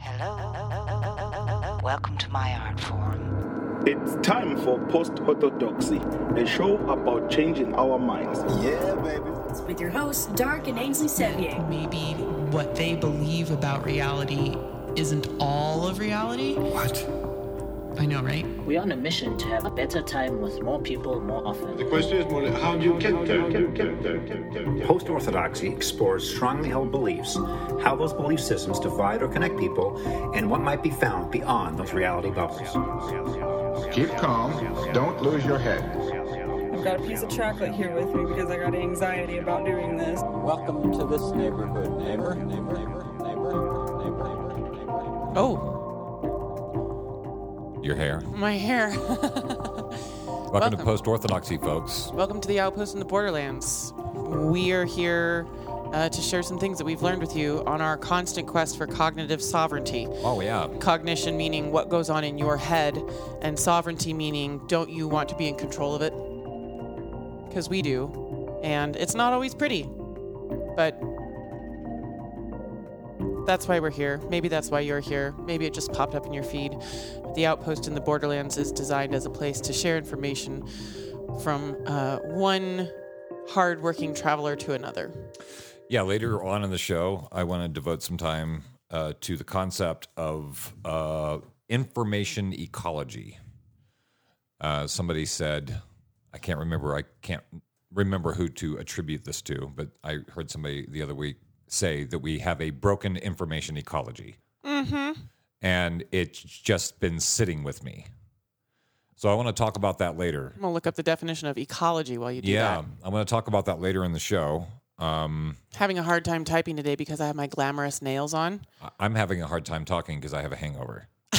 Hello. Welcome to my art form. It's time for Post Orthodoxy, a show about changing our minds. Yeah, baby. It's with your hosts, Dark and Ainsley Sevier. maybe what they believe about reality isn't all of reality. What? I know, right? We're on a mission to have a better time with more people more often. The question is more how do you get there? Get, get there? Get there? Get Post orthodoxy explores strongly held beliefs, how those belief systems divide or connect people, and what might be found beyond those reality bubbles. Keep calm. Don't lose your head. I've got a piece of chocolate here with me because I got anxiety about doing this. Welcome to this neighborhood, neighbor, neighbor, neighbor, neighbor, neighbor, neighbor, neighbor. Oh, Your hair. my hair. Welcome, Welcome. to Post Orthodoxy, folks. Welcome to the Outpost in the Borderlands. We are here uh, to share some things that we've learned with you on our constant quest for cognitive sovereignty. Oh, yeah. Cognition meaning what goes on in your head, and sovereignty meaning don't you want to be in control of it? Because we do. And it's not always pretty. But that's why we're here. Maybe that's why you're here. Maybe it just popped up in your feed. The Outpost in the Borderlands is designed as a place to share information from uh, one hardworking traveler to another. Yeah, later on in the show, I want to devote some time uh, to the concept of uh, information ecology. Uh, somebody said, I can't remember, I can't remember who to attribute this to, but I heard somebody the other week say that we have a broken information ecology. Mm-hmm. And it's just been sitting with me. So I want to talk about that later. I'm gonna look up the definition of ecology while you do Yeah, that. I'm going to talk about that later in the show. Um, Having a hard time typing today because I have my glamorous nails on. I'm having a hard time talking because I have a hangover.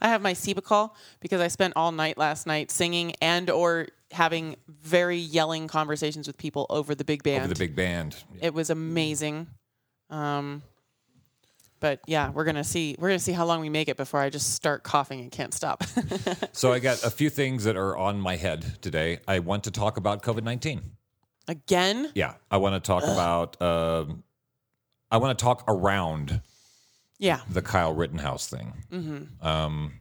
I have my Call because I spent all night last night singing and or having very yelling conversations with people over the big band. Over the big band. It was amazing. Um, but yeah, we're gonna see. We're gonna see how long we make it before I just start coughing and can't stop. So I got a few things that are on my head today. I want to talk about COVID 19. Again, Yeah, I want to talk about. Um, I want to talk around yeah. the Kyle Rittenhouse thing um,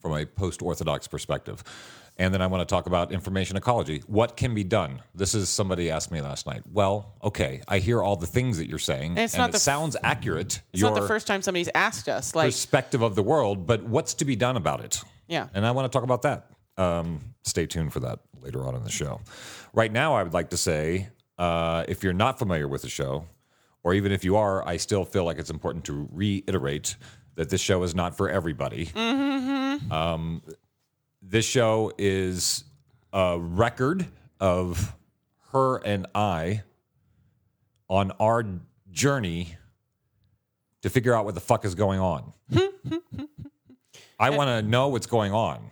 from a post Orthodox perspective. And then I want to talk about information ecology. What can be done? This is somebody asked me last night. Well, okay, I hear all the things that you're saying, And it's and not it the sounds accurate. It's not the first time somebody's asked us. Like, perspective of the world, but what's to be done about it? Yeah. And I want to talk about that. Um, stay tuned for that later on in the show. Right now, I would like to say uh, if you're not familiar with the show, or even if you are, I still feel like it's important to reiterate that this show is not for everybody. Mm-hmm. Um, this show is a record of her and I on our journey to figure out what the fuck is going on. I want to know what's going on.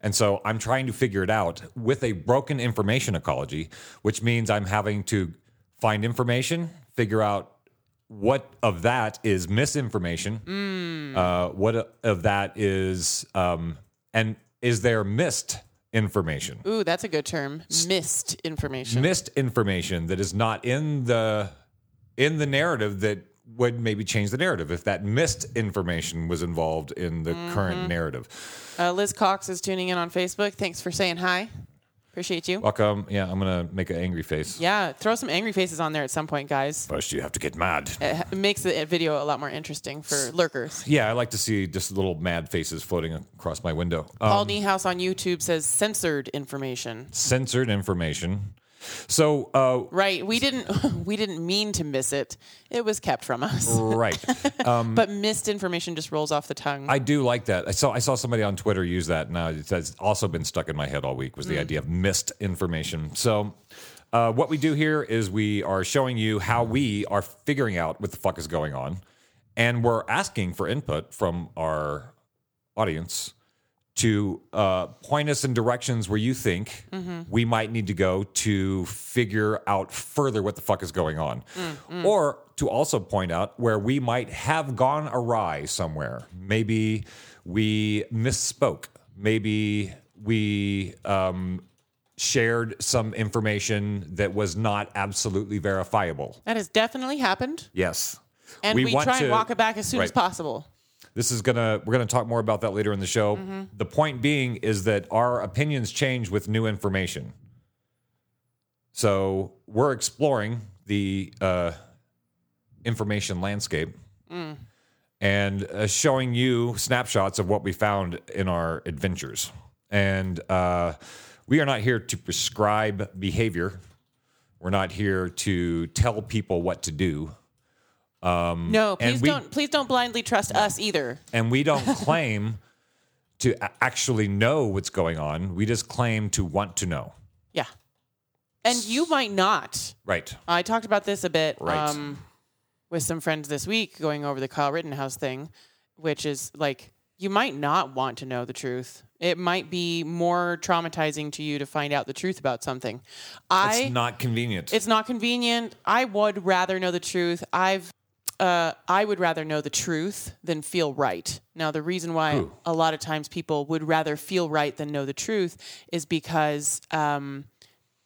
And so I'm trying to figure it out with a broken information ecology, which means I'm having to find information, figure out what of that is misinformation, uh, what of that is, um, and is there missed information? ooh, that's a good term. Missed information. missed information that is not in the in the narrative that would maybe change the narrative if that missed information was involved in the current narrative. Uh, Liz Cox is tuning in on Facebook. Thanks for saying hi. Appreciate you. Welcome. Yeah, I'm gonna make an angry face. Yeah, throw some angry faces on there at some point, guys. First, you have to get mad. It it makes the video a lot more interesting for lurkers. Yeah, I like to see just little mad faces floating across my window. Paul Um, Niehaus on YouTube says censored information. censored information. So, uh, Right, we didn't we didn't mean to miss it. It was kept from us. right. But missed information just rolls off the tongue. I do like that. I saw I saw somebody on Twitter use that, and uh, it has also been stuck in my head all week. Was the idea of missed information? So, uh, what we do here is we are showing you how we are figuring out what the fuck is going on, and we're asking for input from our audience to uh, point us in directions where you think we might need to go to figure out further what the fuck is going on. Or to also point out where we might have gone awry somewhere. Maybe we misspoke. Maybe we um, shared some information that was not absolutely verifiable. that has definitely happened. Yes. And we, want try to and walk it back as soon as possible. This is gonna we're gonna talk more about that later in the show. Mm-hmm. The point being is that our opinions change with new information. So we're exploring the uh, information landscape Mm. and uh, showing you snapshots of what we found in our adventures. And uh, we are not here to prescribe behavior. We're not here to tell people what to do. Um, No, and please we- don't. Please don't blindly trust us either. and we don't claim to actually know what's going on. We just claim to want to know. Yeah, and you might not. Right. I talked about this a bit Right. um, with some friends this week, going over the Kyle Rittenhouse thing, which is like you might not want to know the truth. It might be more traumatizing to you to find out the truth about something. I it's not convenient. It's not convenient. I would rather know the truth. I've uh, I would rather know the truth than feel right. Now, the reason why Ooh. a lot of times people would rather feel right than know the truth is because um,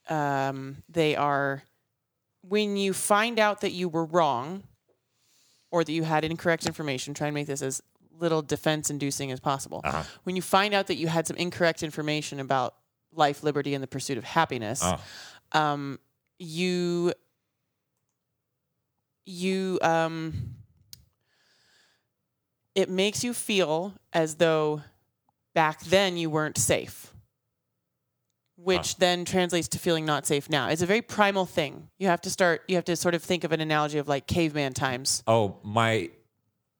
um, they are, when you find out that you were wrong or that you had incorrect information, try and make this as little defense inducing as possible. Uh-huh. When you find out that you had some incorrect information about life, liberty, and the pursuit of happiness, Ah. um, you you um it makes you feel as though back then you weren't safe which then translates to feeling not safe now it's a very primal thing you have to start you have to sort of think of an analogy of like caveman times oh, my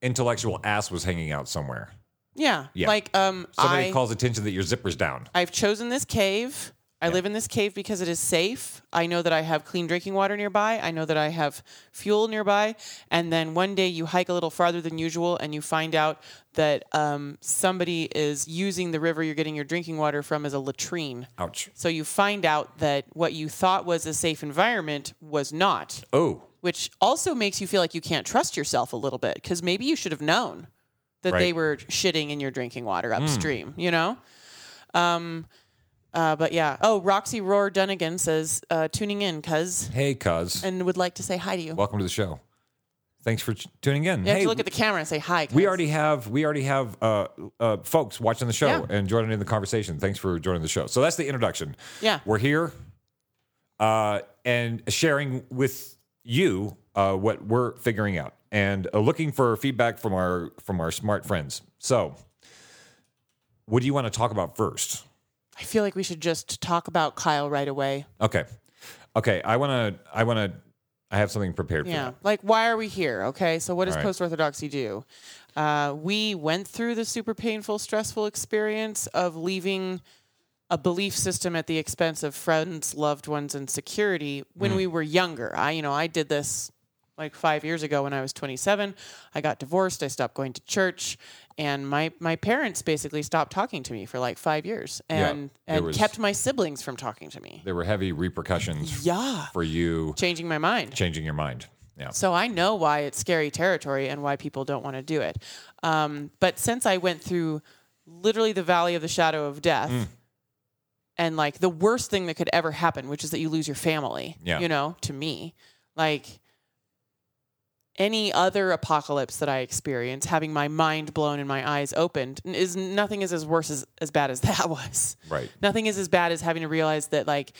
intellectual ass was hanging out somewhere. yeah, Yeah. like um Somebody I, calls attention that your zipper's down. I've chosen this cave. I live in this cave because it is safe. I know that I have clean drinking water nearby. I know that I have fuel nearby. And then one day you hike a little farther than usual and you find out that um, somebody is using the river you're getting your drinking water from as a latrine. Ouch. So you find out that what you thought was a safe environment was not, Oh, which also makes you feel like you can't trust yourself a little bit because maybe you should have known that they were shitting in your drinking water upstream, you know? Um, uh, but yeah. Oh, Roxy Roar Dunnigan says, uh, tuning in, cuz, hey, cuz. and would like to say hi to you. Welcome to the show. Thanks for tuning in. you have hey, to look at the camera and say hi. we already have we already have uh, uh, folks watching the show Yeah. and joining in the conversation. Thanks for joining the show. So that's the introduction. Yeah. we're here uh, and sharing with you uh, what we're figuring out and uh, looking for feedback from our from our smart friends. So, what do you want to talk about first? I feel like we should just talk about Kyle right away. Okay, okay. I want to. I want to. I have something prepared for you. Yeah. that. Like, why are we here? Okay. So, what does right. post orthodoxy do? Uh, we went through the super painful, stressful experience of leaving a belief system at the expense of friends, loved ones, and security when Mm. we were younger. I, you know, I did this like five years ago when I was 27. I got divorced. I stopped going to church, and my my parents basically stopped talking to me for like five years, and there and was- kept my siblings from talking to me. There were heavy repercussions Yeah, for you changing my mind. changing your mind. Yeah. So I know why it's scary territory and why people don't want to do it. Um, but since I went through literally the valley of the shadow of death, Mm. and like the worst thing that could ever happen, which is that you lose your family. Yeah. You know, to me, like any other apocalypse that I experience, having my mind blown and my eyes opened, is nothing is as worse as, as bad as that was. Right. Nothing is as bad as having to realize that like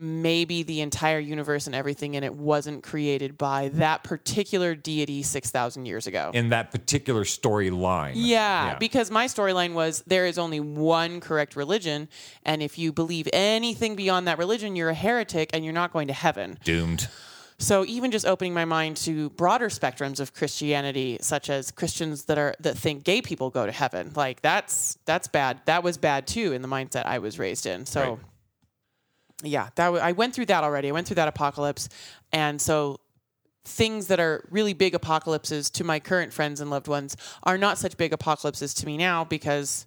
maybe the entire universe and everything in it wasn't created by that particular deity 6,000 years ago. In that particular storyline. Yeah, because my storyline was there is only one correct religion, and if you believe anything beyond that religion, you're a heretic and you're not going to heaven. Doomed. So even just opening my mind to broader spectrums of Christianity, such as Christians that are that think gay people go to heaven, like that's that's bad. That was bad too in the mindset I was raised in. So. Right. Yeah, that w- I went through that already. I went through that apocalypse, and so things that are really big apocalypses to my current friends and loved ones are not such big apocalypses to me now because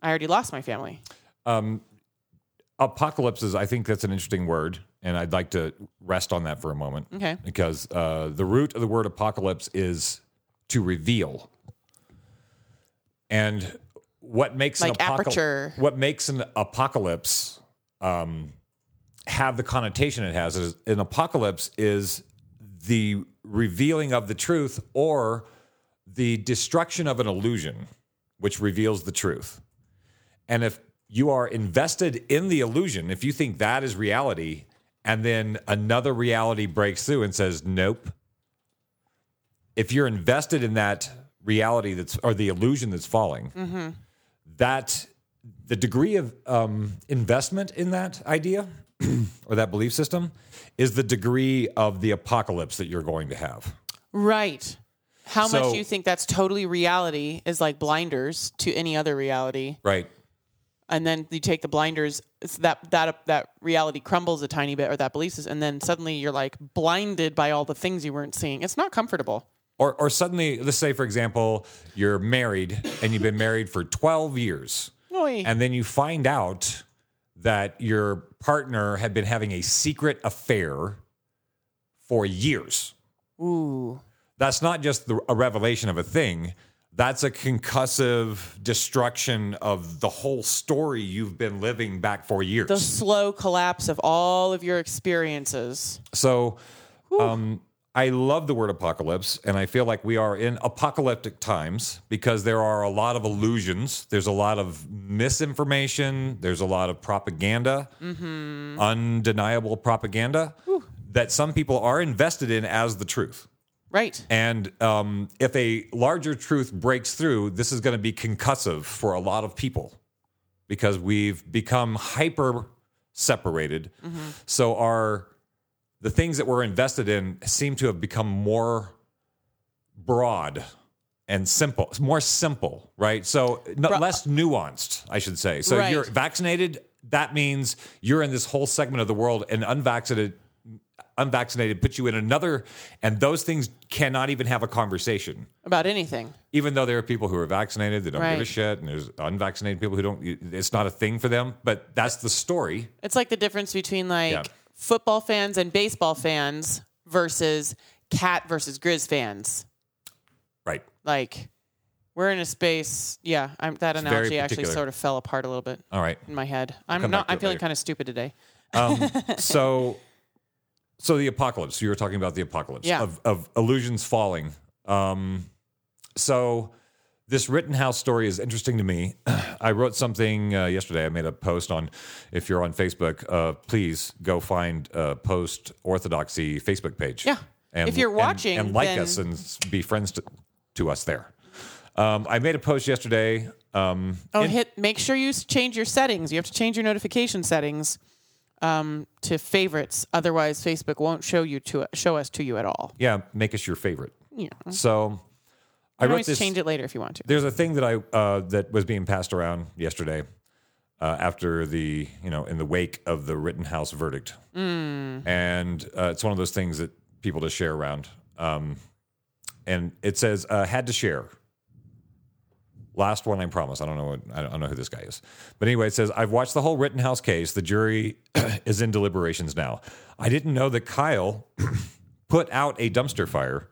I already lost my family. Um, apocalypses, I think that's an interesting word, and I'd like to rest on that for a moment. Okay. Because uh, the root of the word apocalypse is to reveal. And what makes Like an apocal- aperture. what makes an apocalypse um, have the connotation it has is an apocalypse is the revealing of the truth or the destruction of an illusion, which reveals the truth. And if you are invested in the illusion, if you think that is reality, and then another reality breaks through and says, nope, if you're invested in that reality that's or the illusion that's falling, that the degree of um, investment in that idea or that belief system is the degree of the apocalypse that you're going to have. Right. How So- much you think that's totally reality is like blinders to any other reality, Right. And then you take the blinders that that that reality crumbles a tiny bit or that belief system, and then suddenly you're like blinded by all the things you weren't seeing. It's not comfortable. Or, or suddenly, let's say, for example, you're married and you've been married for 12 years. Oy. And then you find out that your partner had been having a secret affair for years. Ooh. That's not just the, a revelation of a thing, that's a concussive destruction of the whole story you've been living back for years. The slow collapse of all of your experiences. So, um, I love the word apocalypse, and I feel like we are in apocalyptic times because there are a lot of illusions. There's a lot of misinformation. There's a lot of propaganda, undeniable propaganda that some people are invested in as the truth. Right. And um, if a larger truth breaks through, this is going to be concussive for a lot of people because we've become hyper separated. So our the things that we're invested in seem to have become more broad and simple, more simple, right? So no, Bro- less nuanced, I should say. So if you're vaccinated, that means you're in this whole segment of the world, and unvaccinated unvaccinated puts you in another and those things cannot even have a conversation About anything. even though there are people who are vaccinated they don't give a shit and there's unvaccinated people who don't it's not a thing for them but that's the story It's like the difference between like Yeah. football fans and baseball fans versus cat versus grizz fans. right Like we're in a space. Yeah, I'm, that very analogy actually sort of fell apart a little bit all right in my head. I'm not. I'm feeling later. kind of stupid today. um, so so the apocalypse you were talking about the apocalypse Yeah. of, of illusions falling um, so this Rittenhouse story is interesting to me. I wrote something uh, yesterday. I made a post on, if you're on Facebook, uh, please go find uh, Post Orthodoxy Facebook page. Yeah. If you're watching, and, like then- us and be friends to, to us there. Um, I made a post yesterday. Um, Oh, in- hit. Make sure you change your settings. You have to change your notification settings um, to favorites. Otherwise, Facebook won't show you to show us to you at all. yeah, make us your favorite. Yeah. So I You can wrote always this. change it later if you want to. There's a thing that I uh, that was being passed around yesterday uh, after the you know in the wake of the Rittenhouse verdict, Mm. and uh, it's one of those things that people just share around. Um, and it says uh, had to share. Last one, I promise. I don't know. What, I don't know who this guy is, but anyway, it says I've watched the whole Rittenhouse case. The jury is in deliberations now. I didn't know that Kyle put out a dumpster fire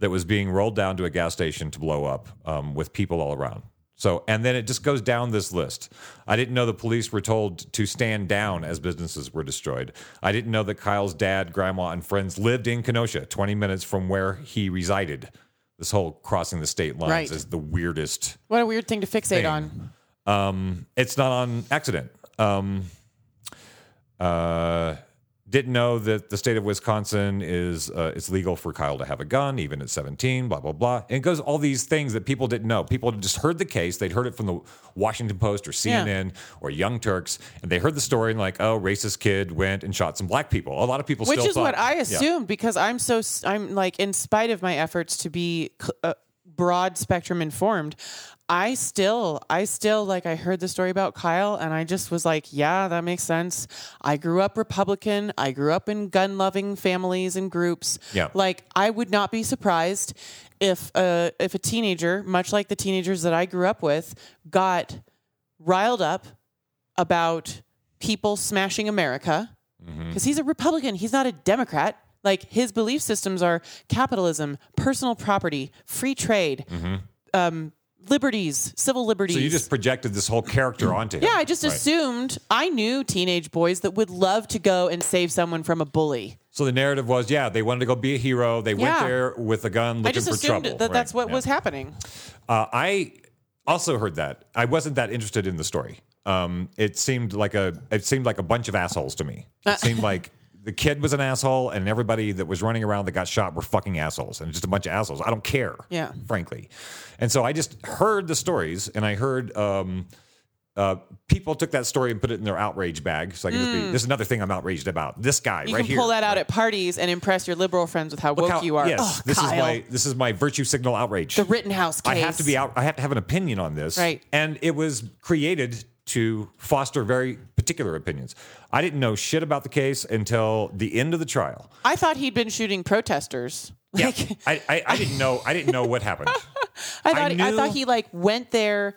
that was being rolled down to a gas station to blow up um, with people all around. So, and then it just goes down this list. I didn't know the police were told to stand down as businesses were destroyed. I didn't know that Kyle's dad, grandma, and friends lived in Kenosha, 20 minutes from where he resided. This whole crossing the state lines Right. is the weirdest What a weird thing to fixate thing. on. um, it's not on accident. Um, uh, didn't know that the state of Wisconsin is uh, it's legal for Kyle to have a gun, even at 17. Blah blah blah. And it goes all these things that people didn't know. People had just heard the case. They'd heard it from the Washington Post or Yeah. CNN or Young Turks, and they heard the story and like, oh, racist kid went and shot some black people. A lot of people Which still is thought- what I Yeah. assumed because I'm so I'm like in spite of my efforts to be uh, broad spectrum informed, I still I still like I heard the story about Kyle and I just was like, yeah, that makes sense. I grew up Republican. I grew up in gun loving families and groups. Yeah. Like I would not be surprised if uh if a teenager, much like the teenagers that I grew up with, got riled up about people smashing America because he's a Republican. He's not a Democrat. Like his belief systems are capitalism, personal property, free trade, um, liberties, civil liberties. So you just projected this whole character onto him. yeah, I just Right. assumed I knew teenage boys that would love to go and save someone from a bully. So the narrative was, yeah, they wanted to go be a hero. They went there with a gun looking I just for assumed trouble. that Right, that's what yeah. was happening. Uh, I also heard that. I wasn't that interested in the story. Um, it seemed like a it seemed like a bunch of assholes to me. It seemed like the kid was an asshole, and everybody that was running around that got shot were fucking assholes, and just a bunch of assholes. I don't care. Yeah. frankly. And so I just heard the stories, and I heard. Um, uh, people took that story and put it in their outrage bag. So I can just be, this is another thing I'm outraged about. This guy Mm. You right can here. pull that out at parties and impress your liberal friends with how Look woke how- you are. Yes, Ugh, this is my this is my virtue signal outrage. the Rittenhouse case. I have to be out. I have to have an opinion on this. Right. And it was created to foster very particular opinions. I didn't know shit about the case until the end of the trial. I thought he'd been shooting protesters. Like, I, I, I didn't know. I didn't know what happened. I thought I, knew- thought he like went there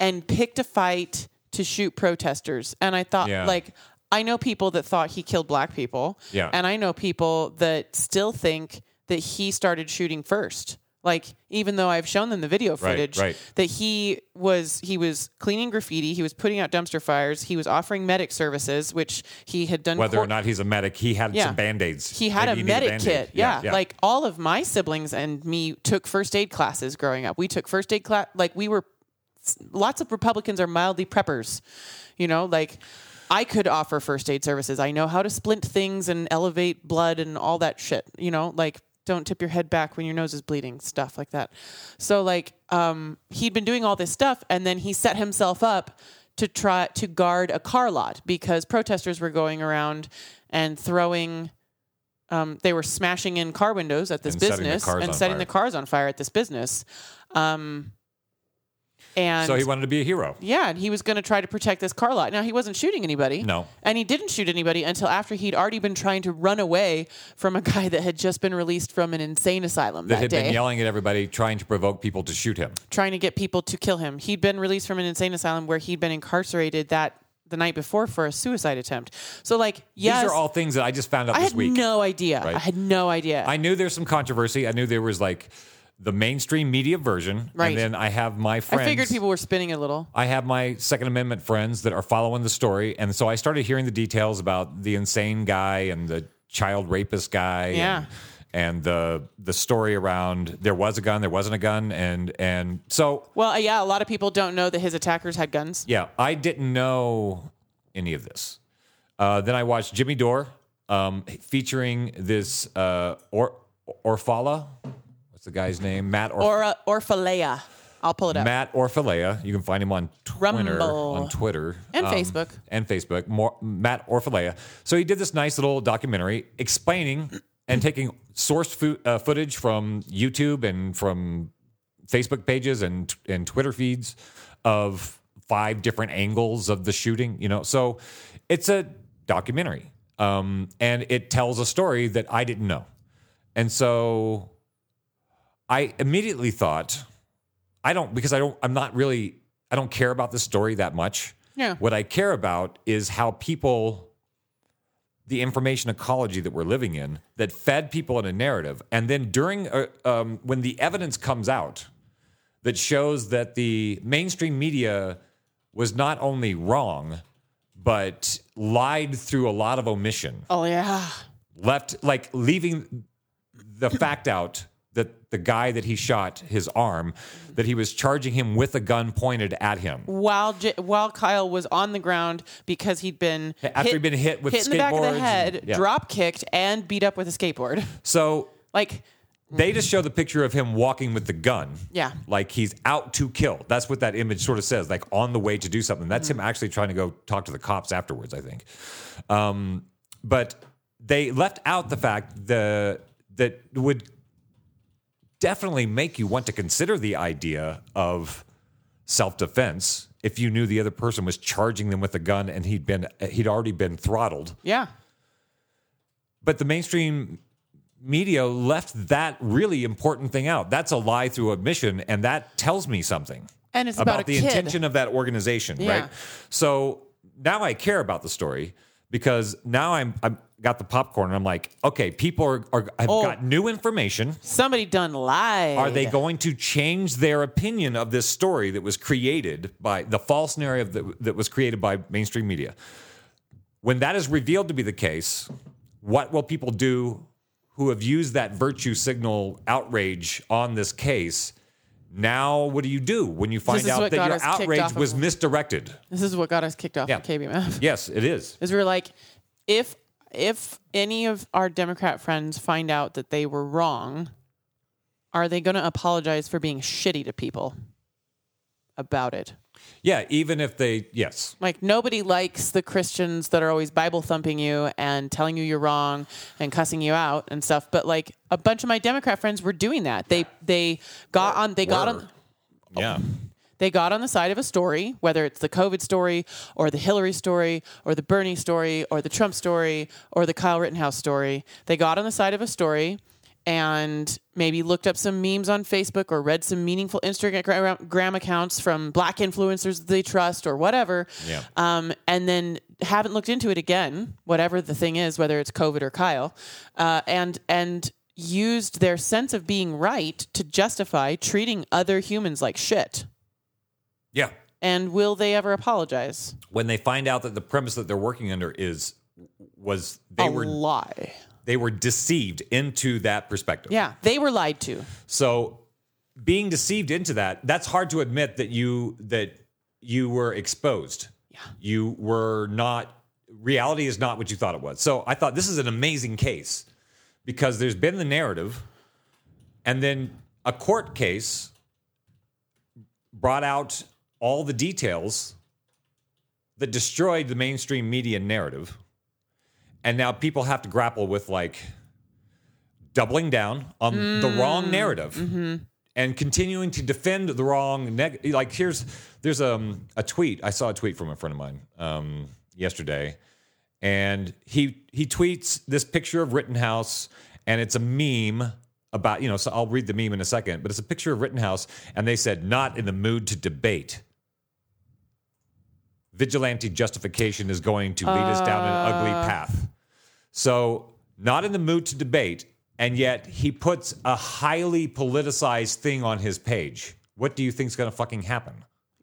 and picked a fight to shoot protesters, and I thought Yeah. like I know people that thought he killed black people, Yeah. and I know people that still think that he started shooting first. Like even though I've shown them the video footage, right. that he was he was cleaning graffiti, he was putting out dumpster fires, he was offering medic services, which he had done. Whether court- or not he's a medic, he had Yeah. some band aids. he had a medic kit. Yeah. yeah. Like all of my siblings and me took first aid classes growing up. We took first aid class. Like we were, lots of Republicans are mildly preppers, you know, like I could offer first aid services. I know how to splint things and elevate blood and all that shit, you know, like don't tip your head back when your nose is bleeding, stuff like that. So like, um, he'd been doing all this stuff and then he set himself up to try to guard a car lot because protesters were going around and throwing um, they were smashing in car windows at this And business cars and setting fire. the cars on fire at this business. Um, and So he wanted to be a hero. yeah, and he was going to try to protect this car lot. Now he wasn't shooting anybody. No. and he didn't shoot anybody until after he'd already been trying to run away from a guy that had just been released from an insane asylum That that, had day, been yelling at everybody, trying to provoke people to shoot him. trying to get people to kill him. He'd been released from an insane asylum where he'd been incarcerated that the night before for a suicide attempt. So like, yes, These are all things that I just found out I this had week. no idea. Right. I had no idea. I knew there's some controversy. I knew there was like the mainstream media version, Right. and then I have my friends. I figured people were spinning a little. I have my Second Amendment friends that are following the story, and so I started hearing the details about the insane guy and the child rapist guy. Yeah. And, and the the story around there was a gun, there wasn't a gun, and and so Well, uh, yeah, a lot of people don't know that his attackers had guns. yeah, I didn't know any of this. Uh, then I watched Jimmy Dore um, featuring this uh, or Orfala. What's the guy's name? Matt Orf- Or uh, Orfalea. I'll pull it up. Matt Orfalea. You can find him on Twitter. Rumble. On Twitter And um, Facebook. and Facebook. More Matt Orfalea. So he did this nice little documentary explaining and taking source fu- uh, footage from YouTube and from Facebook pages and and Twitter feeds of five different angles of the shooting. You know, so it's a documentary, um, and it tells a story that I didn't know, and so I immediately thought, I don't because I don't I'm not really I don't care about this story that much. Yeah. What I care about is how people the information ecology that we're living in that fed people in a narrative and then during uh, um, when the evidence comes out that shows that the mainstream media was not only wrong but lied through a lot of omission Oh yeah. left like leaving the fact out that the guy that he shot his arm that he was charging him with a gun pointed at him While J- while Kyle was on the ground because he'd been After he'd been hit with hit in the back of the head, and- yeah. drop kicked, and beat up with a skateboard. so Like they just show the picture of him walking with the gun Yeah. like he's out to kill that's what that image sort of says like on the way to do something that's him actually trying to go talk to the cops afterwards i think um, but they left out the fact the that would definitely make you want to consider the idea of self-defense if you knew the other person was charging them with a gun and he'd been he'd already been throttled yeah. but the mainstream media left that really important thing out that's a lie through admission and that tells me something And it's about, a the kid. intention of that organization Yeah. right so now i care about the story because now i'm i'm got the popcorn and i'm like okay people are, are have Oh. got new information Somebody done lied. are they going to change their opinion of this story that was created by the false narrative that, that was created by mainstream media? When that is revealed to be the case, what will people do who have used that virtue signal outrage on this case? Now, what do you do when you find out that your outrage off of- was misdirected? This is what got us kicked off Yeah. of KBMF. Yes, it is. is we we're like, if if any of our Democrat friends find out that they were wrong, are they going to apologize for being shitty to people about it? Yeah, even if they, yes. Like nobody likes the Christians that are always Bible thumping you and telling you you're wrong and cussing you out and stuff. But like a bunch of my Democrat friends were doing that. They they got on they got on Yeah. They got on the side of a story, whether it's the COVID story or the Hillary story or the Bernie story or the Trump story or the Kyle Rittenhouse story. They got on the side of a story and maybe looked up some memes on Facebook or read some meaningful Instagram accounts from black influencers they trust or whatever. Yeah. Um, and then haven't looked into it again, whatever the thing is, whether it's COVID or Kyle, uh, and and used their sense of being right to justify treating other humans like shit. Yeah. And will they ever apologize? When they find out that the premise that they're working under is was they a were lie. they were deceived into that perspective. Yeah, they were lied to. So being deceived into that, that's hard to admit that you that you were exposed. Yeah. You were not reality is not what you thought it was. So I thought this is an amazing case because there's been the narrative and then a court case brought out all the details that destroyed the mainstream media narrative. And now people have to grapple with like doubling down on the wrong narrative and continuing to defend the wrong neg- like here's there's um, a tweet. I saw a tweet from a friend of mine um, yesterday. And he he tweets this picture of Rittenhouse and it's a meme about you know so I'll read the meme in a second but it's a picture of Rittenhouse and they said not in the mood to debate vigilante justification is going to lead us down an ugly uh. path so not in the mood to debate and yet he puts a highly politicized thing on his page what do you think is going to fucking happen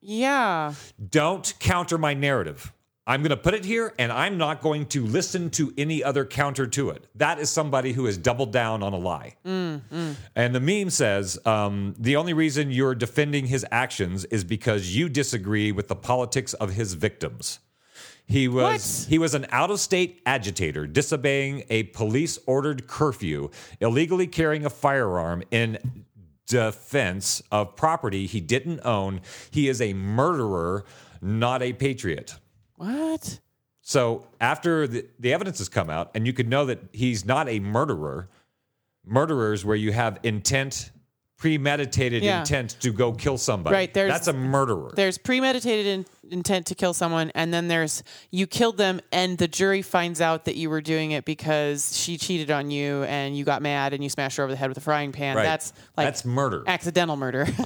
Yeah. don't counter my narrative. I'm going to put it here and I'm not going to listen to any other counter to it. That is somebody who has doubled down on a lie. And the meme says um, the only reason you're defending his actions is because you disagree with the politics of his victims. He was What? he was an out-of-state agitator disobeying a police-ordered curfew, illegally carrying a firearm in defense of property he didn't own. He is a murderer, not a patriot. What? So after the, the evidence has come out, and you can know that he's not a murderer, murderers where you have intent, premeditated Yeah. intent to go kill somebody. Right, there's- That's a murderer. There's premeditated in, intent to kill someone, and then there's you killed them, and the jury finds out that you were doing it because she cheated on you, and you got mad, and you smashed her over the head with a frying pan. Right. That's like That's murder. accidental murder.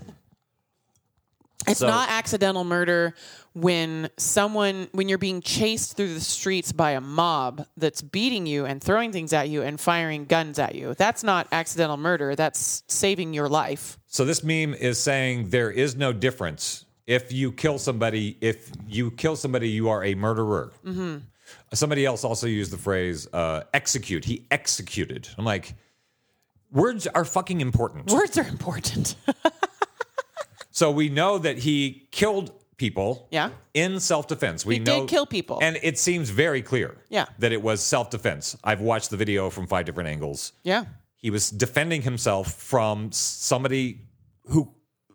it's So- not accidental murder when someone when you're being chased through the streets by a mob that's beating you and throwing things at you and firing guns at you. That's not accidental murder. That's saving your life. So this meme is saying there is no difference. If you kill somebody, if you kill somebody, you are a murderer. Mm-hmm. Somebody else also used the phrase uh, execute. He executed. I'm like, words are fucking important. Words are important. So we know that he killed people Yeah. in self-defense. We He know did kill people. And it seems very clear Yeah. that it was self-defense. I've watched the video from five different angles. yeah. He was defending himself from somebody who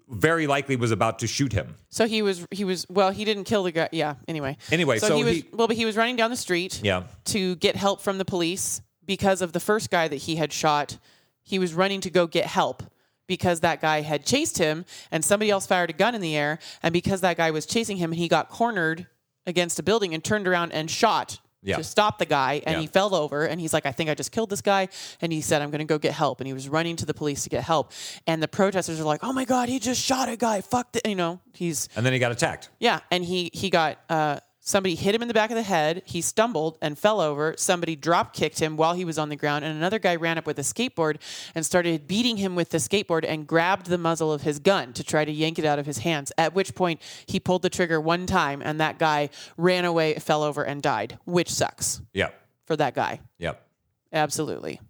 very likely was about to shoot him. So he was he was well he didn't kill the guy yeah anyway Anyway, so he was he- well but he was running down the street Yeah. to get help from the police because of the first guy that he had shot he was running to go get help because that guy had chased him and somebody else fired a gun in the air and because that guy was chasing him and he got cornered against a building and turned around and shot Yeah. to stop the guy and Yeah. he fell over and he's like I think I just killed this guy and he said I'm going to go get help and he was running to the police to get help and the protesters are like oh my god he just shot a guy fuck the, you know he's And then he got attacked. yeah, and he he got uh, somebody hit him in the back of the head. He stumbled and fell over. Somebody drop kicked him while he was on the ground, and another guy ran up with a skateboard and started beating him with the skateboard and grabbed the muzzle of his gun to try to yank it out of his hands. At which point he pulled the trigger one time, and that guy ran away, fell over, and died, which sucks Yep. for that guy. Yep. Absolutely.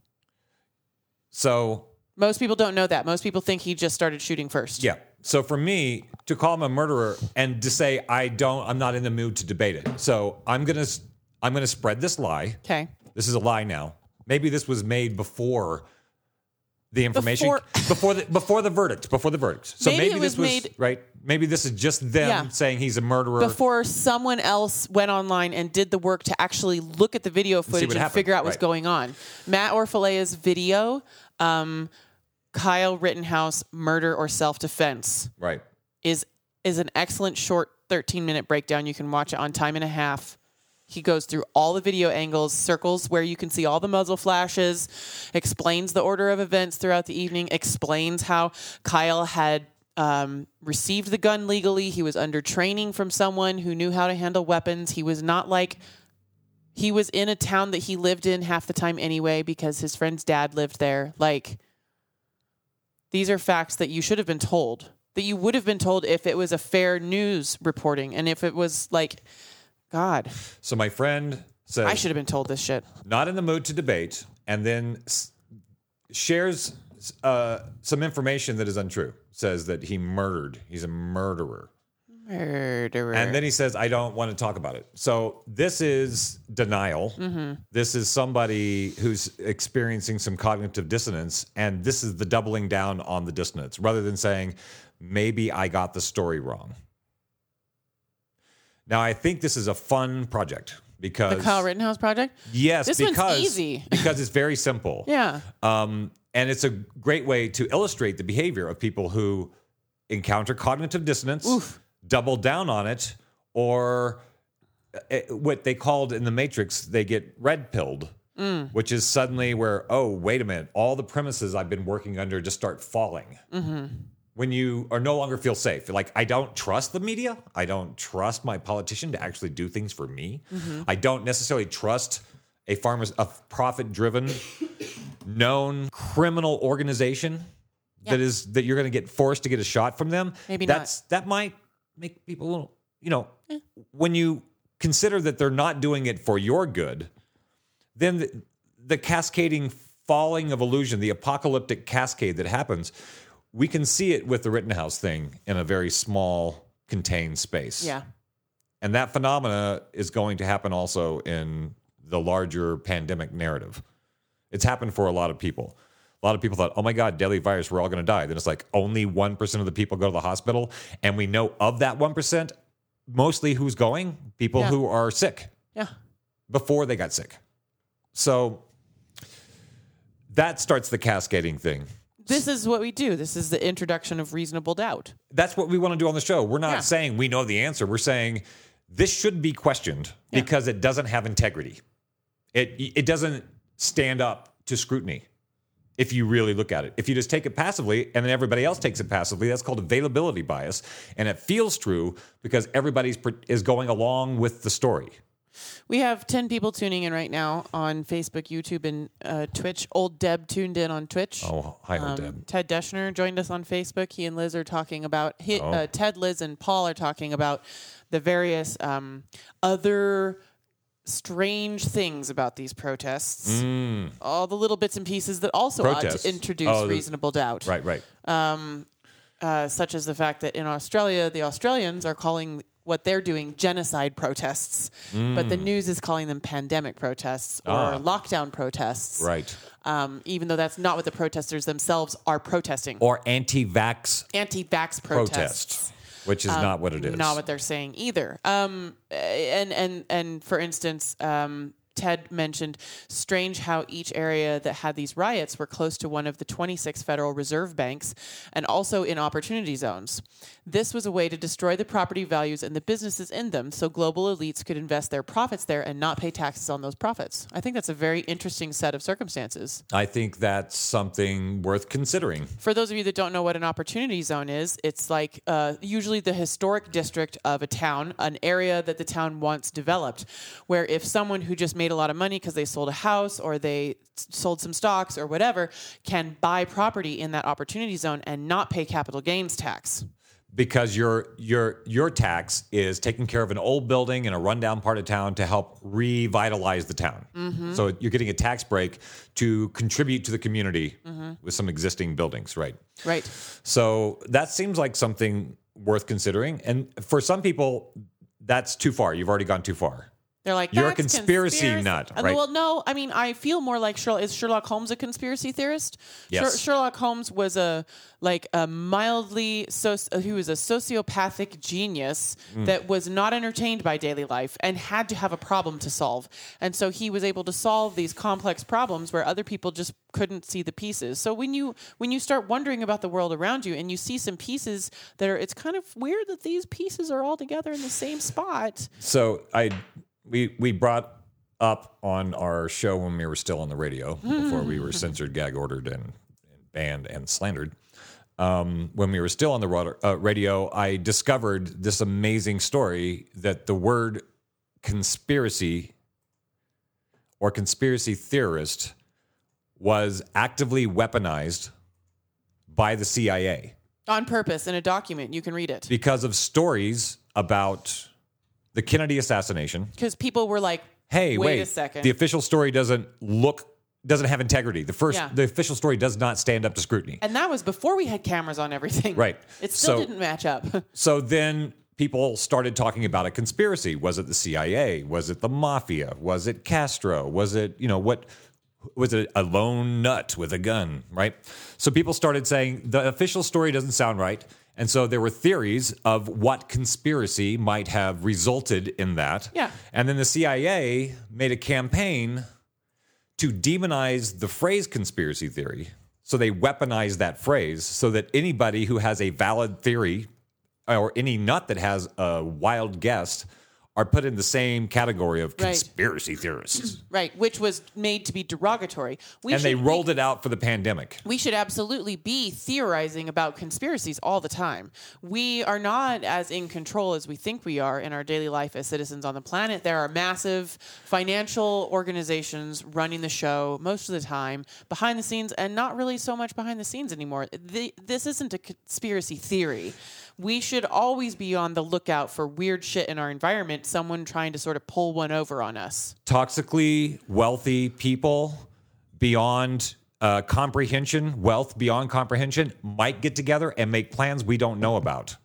So Most people don't know that. Most people think he just started shooting first. Yeah. So for me to call him a murderer and to say I don't, I'm not in the mood to debate it. So I'm gonna, I'm gonna spread this lie. Okay. This is a lie now. Maybe this was made before the information, Before- before, the before the verdict, before the verdict. So Maybe maybe, it this was was made- right. Maybe this is just them Yeah. saying he's a murderer. Before someone else went online and did the work to actually look at the video footage what and figure out what's going on. Matt Orfalea's video, um, Kyle Rittenhouse murder or self defense, right. is is an excellent short 13 minute breakdown. You can watch it on time and a half. He goes through all the video angles, circles where you can see all the muzzle flashes, explains the order of events throughout the evening, explains how Kyle had um, received the gun legally. He was under training from someone who knew how to handle weapons. He was not like he was in a town that he lived in half the time anyway because his friend's dad lived there. Like, these are facts that you should have been told, that you would have been told if it was a fair news reporting and if it was like, God, So my friend says I should have been told this shit. not in the mood to debate, and then s- shares uh, some information that is untrue. Says that he murdered. He's a murderer. Murderer. And then he says, I don't want to talk about it. So this is denial. This is somebody who's experiencing some cognitive dissonance. And this is the doubling down on the dissonance rather than saying, maybe I got the story wrong. Now, I think this is a fun project because. the Kyle Rittenhouse project? Yes, This one's because, easy. because it's very simple. Yeah. Um, and it's a great way to illustrate the behavior of people who encounter cognitive dissonance, double down on it, or uh, what they called in the Matrix, they get red pilled, Mm. which is suddenly where, oh, wait a minute, all the premises I've been working under just start falling. Mm-hmm. When you are no longer feel safe, like I don't trust the media, I don't trust my politician to actually do things for me. Mm-hmm. I don't necessarily trust a farmers a profit driven known criminal organization that is that you're going to get forced to get a shot from them Maybe not. that's that might make people a little you know when you consider that they're not doing it for your good then the, the cascading falling of illusion the apocalyptic cascade that happens we can see it with the Rittenhouse thing in a very small contained space Yeah. and that phenomena is going to happen also in the larger pandemic narrative. It's happened for a lot of people. A lot of people thought, oh my God, deadly virus, we're all going to die. Then it's like only 1% of the people go to the hospital. And we know of that 1%, mostly who's going? People Yeah. who are sick Yeah. before they got sick. So that starts the cascading thing. This is what we do. This is the introduction of reasonable doubt. that's what we want to do on the show. We're not Yeah. saying we know the answer. We're saying this should be questioned because it doesn't have integrity. It it doesn't stand up to scrutiny. If you really look at it, if you just take it passively and then everybody else takes it passively, that's called availability bias, and it feels true because everybody's is going along with the story. We have 10 people tuning in right now on Facebook, YouTube, and uh, Twitch. Old Deb tuned in on Twitch. Oh, hi, old Um, Deb. Ted Deschner joined us on Facebook. He and Liz are talking about, he, Oh. uh, Ted, Liz, and Paul are talking about the various um, other strange things about these protests. Mm, All the little bits and pieces that also Protests. ought to introduce Oh, reasonable doubt. right, right. Um, uh, such as the fact that in Australia, the Australians are calling what they're doing genocide protests, but the news is calling them pandemic protests or Mm. Ah. lockdown protests. Right. Um, even though that's not what the protesters themselves are protesting. Or anti-vax Anti-vax protests. protest, which is not what it is. Um, Not what they're saying either. Um, and and and for instance, um, Ted mentioned strange how each area that had these riots were close to one of the 26 Federal Reserve banks and also in opportunity zones. This was a way to destroy the property values and the businesses in them so global elites could invest their profits there and not pay taxes on those profits. I think that's a very interesting set of circumstances. I think that's something worth considering. For those of you that don't know what an opportunity zone is, it's like uh, usually the historic district of a town, an area that the town wants developed, where if someone who just made a lot of money because they sold a house or they sold some stocks or whatever can buy property in that opportunity zone and not pay capital gains tax. because your your your tax is taking care of an old building in a rundown part of town to help revitalize the town. Mhm. So you're getting a tax break to contribute to the community Mhm. with some existing buildings, right? Right. So that seems like something worth considering. And for some people, that's too far. You've already gone too far. They're like You're a "That's conspiracy nut, And right? Well, no, I mean, I feel more like Sherlock. Is Sherlock Holmes a conspiracy theorist? Yes. Sher- Sherlock Holmes was a like a mildly so he was a sociopathic genius Mm. that was not entertained by daily life and had to have a problem to solve, and so he was able to solve these complex problems where other people just couldn't see the pieces. So when you when you start wondering about the world around you and you see some pieces that are, it's kind of weird that these pieces are all together in the same spot. So I we we brought up on our show when we were still on the radio before we were censored, gag ordered, and, and banned and slandered. Um, when we were still on the uh, radio, I discovered this amazing story that the word conspiracy or conspiracy theorist was actively weaponized by the CIA On purpose in a document, you can read it. because of stories about the Kennedy assassination. Because people were like, Hey, wait, wait, a second. the official story doesn't look doesn't have integrity. The first Yeah. the official story does not stand up to scrutiny. and that was before we had cameras on everything. Right. It still So- didn't match up. So then people started talking about a conspiracy. Was it the CIA? Was it the mafia? Was it Castro? Was it, you know, what was it a lone nut with a gun, right? So people started saying the official story doesn't sound right. And so there were theories of what conspiracy might have resulted in that. Yeah. And then the CIA made a campaign to demonize the phrase conspiracy theory. So they weaponized that phrase so that anybody who has a valid theory or any nut that has a wild guess are put in the same category of Right. conspiracy theorists. right. Which was made to be derogatory. We and should they rolled it out for the pandemic. we should absolutely be theorizing about conspiracies all the time. We are not as in control as we think we are in our daily life as citizens on the planet. There are massive financial organizations running the show most of the time behind the scenes and not really so much behind the scenes anymore. The, this isn't a conspiracy theory. We should always be on the lookout for weird shit in our environment, someone trying to sort of pull one over on us. Toxically wealthy people beyond uh, comprehension, wealth beyond comprehension, might get together and make plans we don't know about.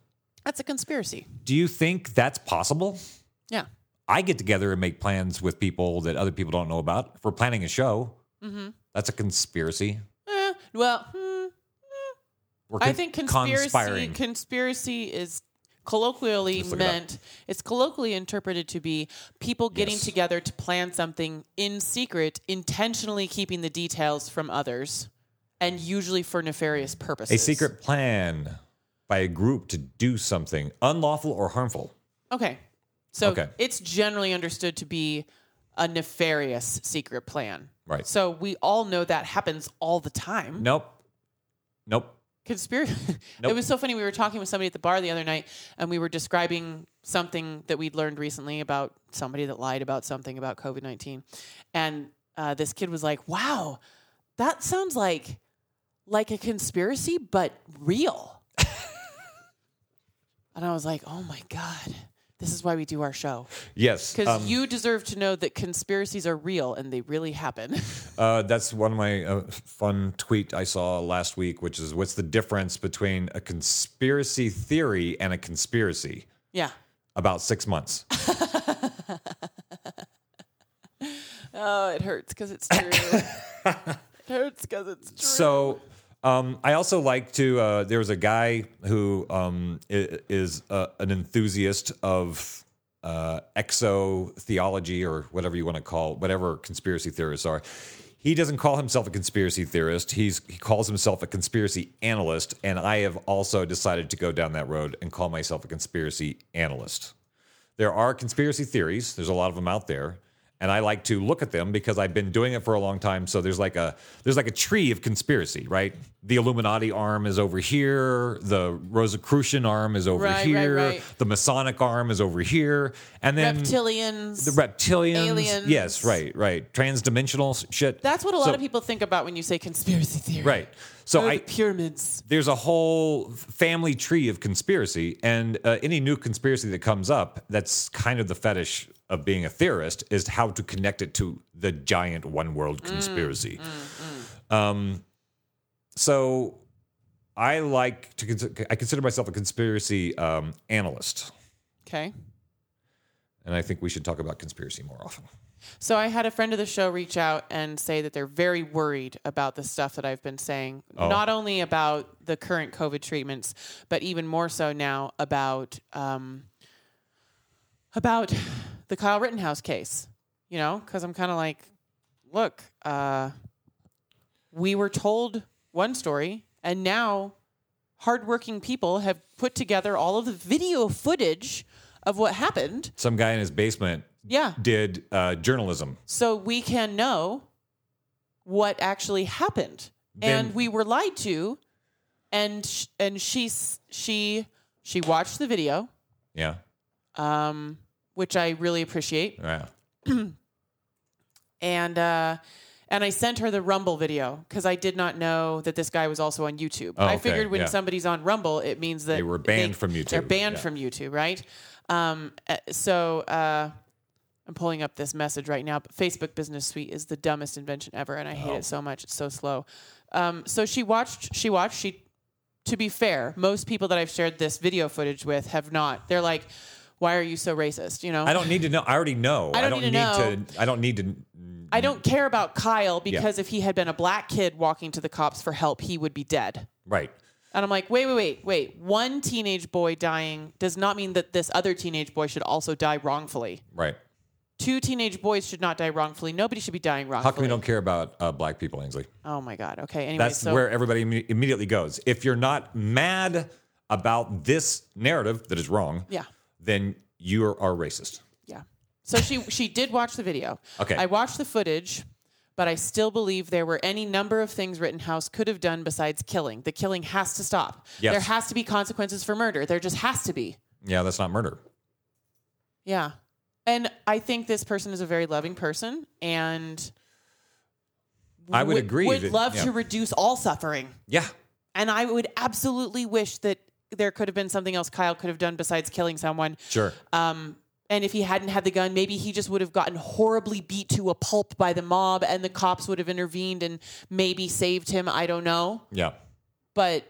That's a conspiracy. Do you think that's possible? Yeah. I get together and make plans with people that other people don't know about. If we're planning a show, Mm-hmm. that's a conspiracy. Eh, well, hmm, We're I think conspiracy conspiring. conspiracy is colloquially Let's look it meant it's colloquially interpreted to be people getting Yes. together to plan something in secret intentionally keeping the details from others and usually for nefarious purposes a secret plan by a group to do something unlawful or harmful. okay so Okay. it's generally understood to be a nefarious secret plan Right. so we all know that happens all the time Nope. Nope. Conspiracy. Nope. It was so funny. We were talking with somebody at the bar the other night, and we were describing something that we'd learned recently about somebody that lied about something about COVID nineteen, and uh, this kid was like, "Wow, that sounds like like a conspiracy, but real." and I was like, "Oh my god." This is why we do our show. Yes. Because um, you deserve to know that conspiracies are real and they really happen. Uh, that's one of my uh, fun tweet I saw last week, which is what's the difference between a conspiracy theory and a conspiracy? yeah. About six months. Oh, it hurts because it's true. it hurts because it's true. So um, I also like to. Uh, there was a guy who um, is uh, an enthusiast of uh, exo theology or whatever you want to call whatever conspiracy theorists are. He doesn't call himself a conspiracy theorist. He's he calls himself a conspiracy analyst, and I have also decided to go down that road and call myself a conspiracy analyst. There are conspiracy theories. There's a lot of them out there. And I like to look at them because I've been doing it for a long time. So there's like a there's like a tree of conspiracy, right? The Illuminati arm is over here, the Rosicrucian arm is over Right, right, here, right. the Masonic arm is over here, and then Reptilians. the reptilians, aliens. yes, right, right, transdimensional shit. That's what a lot So- of people think about when you say conspiracy theory. right. So I the pyramids. there's a whole family tree of conspiracy, and uh, any new conspiracy that comes up, that's kind of the fetish of being a theorist, is how to connect it to the giant one world conspiracy. Um, so I like to consider, I consider myself a conspiracy um, analyst, Okay. and I think we should talk about conspiracy more often. So I had a friend of the show reach out and say that they're very worried about the stuff that I've been saying, Oh. not only about the current COVID treatments, but even more so now about um, about the Kyle Rittenhouse case. You know, because I'm kind of like, look, uh, we were told one story, and now hardworking people have put together all of the video footage of what happened. Some guy in his basement Yeah. did uh, journalism. so we can know what actually happened Then- and we were lied to and sh- and she she she watched the video Yeah, um which I really appreciate yeah. and uh and I sent her the Rumble video because I did not know that this guy was also on YouTube. Oh, I okay, figured when yeah. somebody's on Rumble, it means that They were banned from YouTube. They're banned yeah. from YouTube, right? Um, uh, so uh, I'm pulling up this message right now. But Facebook Business Suite is the dumbest invention ever, and I hate Oh. it so much. It's so slow. Um, so she watched. She watched. She. To be fair, most people that I've shared this video footage with have not. They're like, "Why are you so racist?" You know. I don't need to know. I already know. I don't need to to. I don't need to. I don't care about Kyle because if he had been a black kid walking to the cops for help, he would be dead. Right. And I'm like, wait, wait, wait, wait. One teenage boy dying does not mean that this other teenage boy should also die wrongfully. Right. Two teenage boys should not die wrongfully. Nobody should be dying wrongfully. How come we don't care about uh, black people, Ainsley? Oh my God. Okay. Anyway, That's so where everybody imme- immediately goes. If you're not mad about this narrative that is wrong, yeah, then you are, are racist. yeah. So she she did watch the video. Okay. I watched the footage, but I still believe there were any number of things Rittenhouse could have done besides killing. The killing has to stop. Yes. There has to be consequences for murder. There just has to be. Yeah, that's not murder. Yeah. And I think this person is a very loving person and I would agree Would that- love yeah. to reduce all suffering. Yeah. And I would absolutely wish that there could have been something else Kyle could have done besides killing someone. Sure. Um, and if he hadn't had the gun, maybe he just would have gotten horribly beat to a pulp by the mob and the cops would have intervened and maybe saved him. I don't know. Yeah. But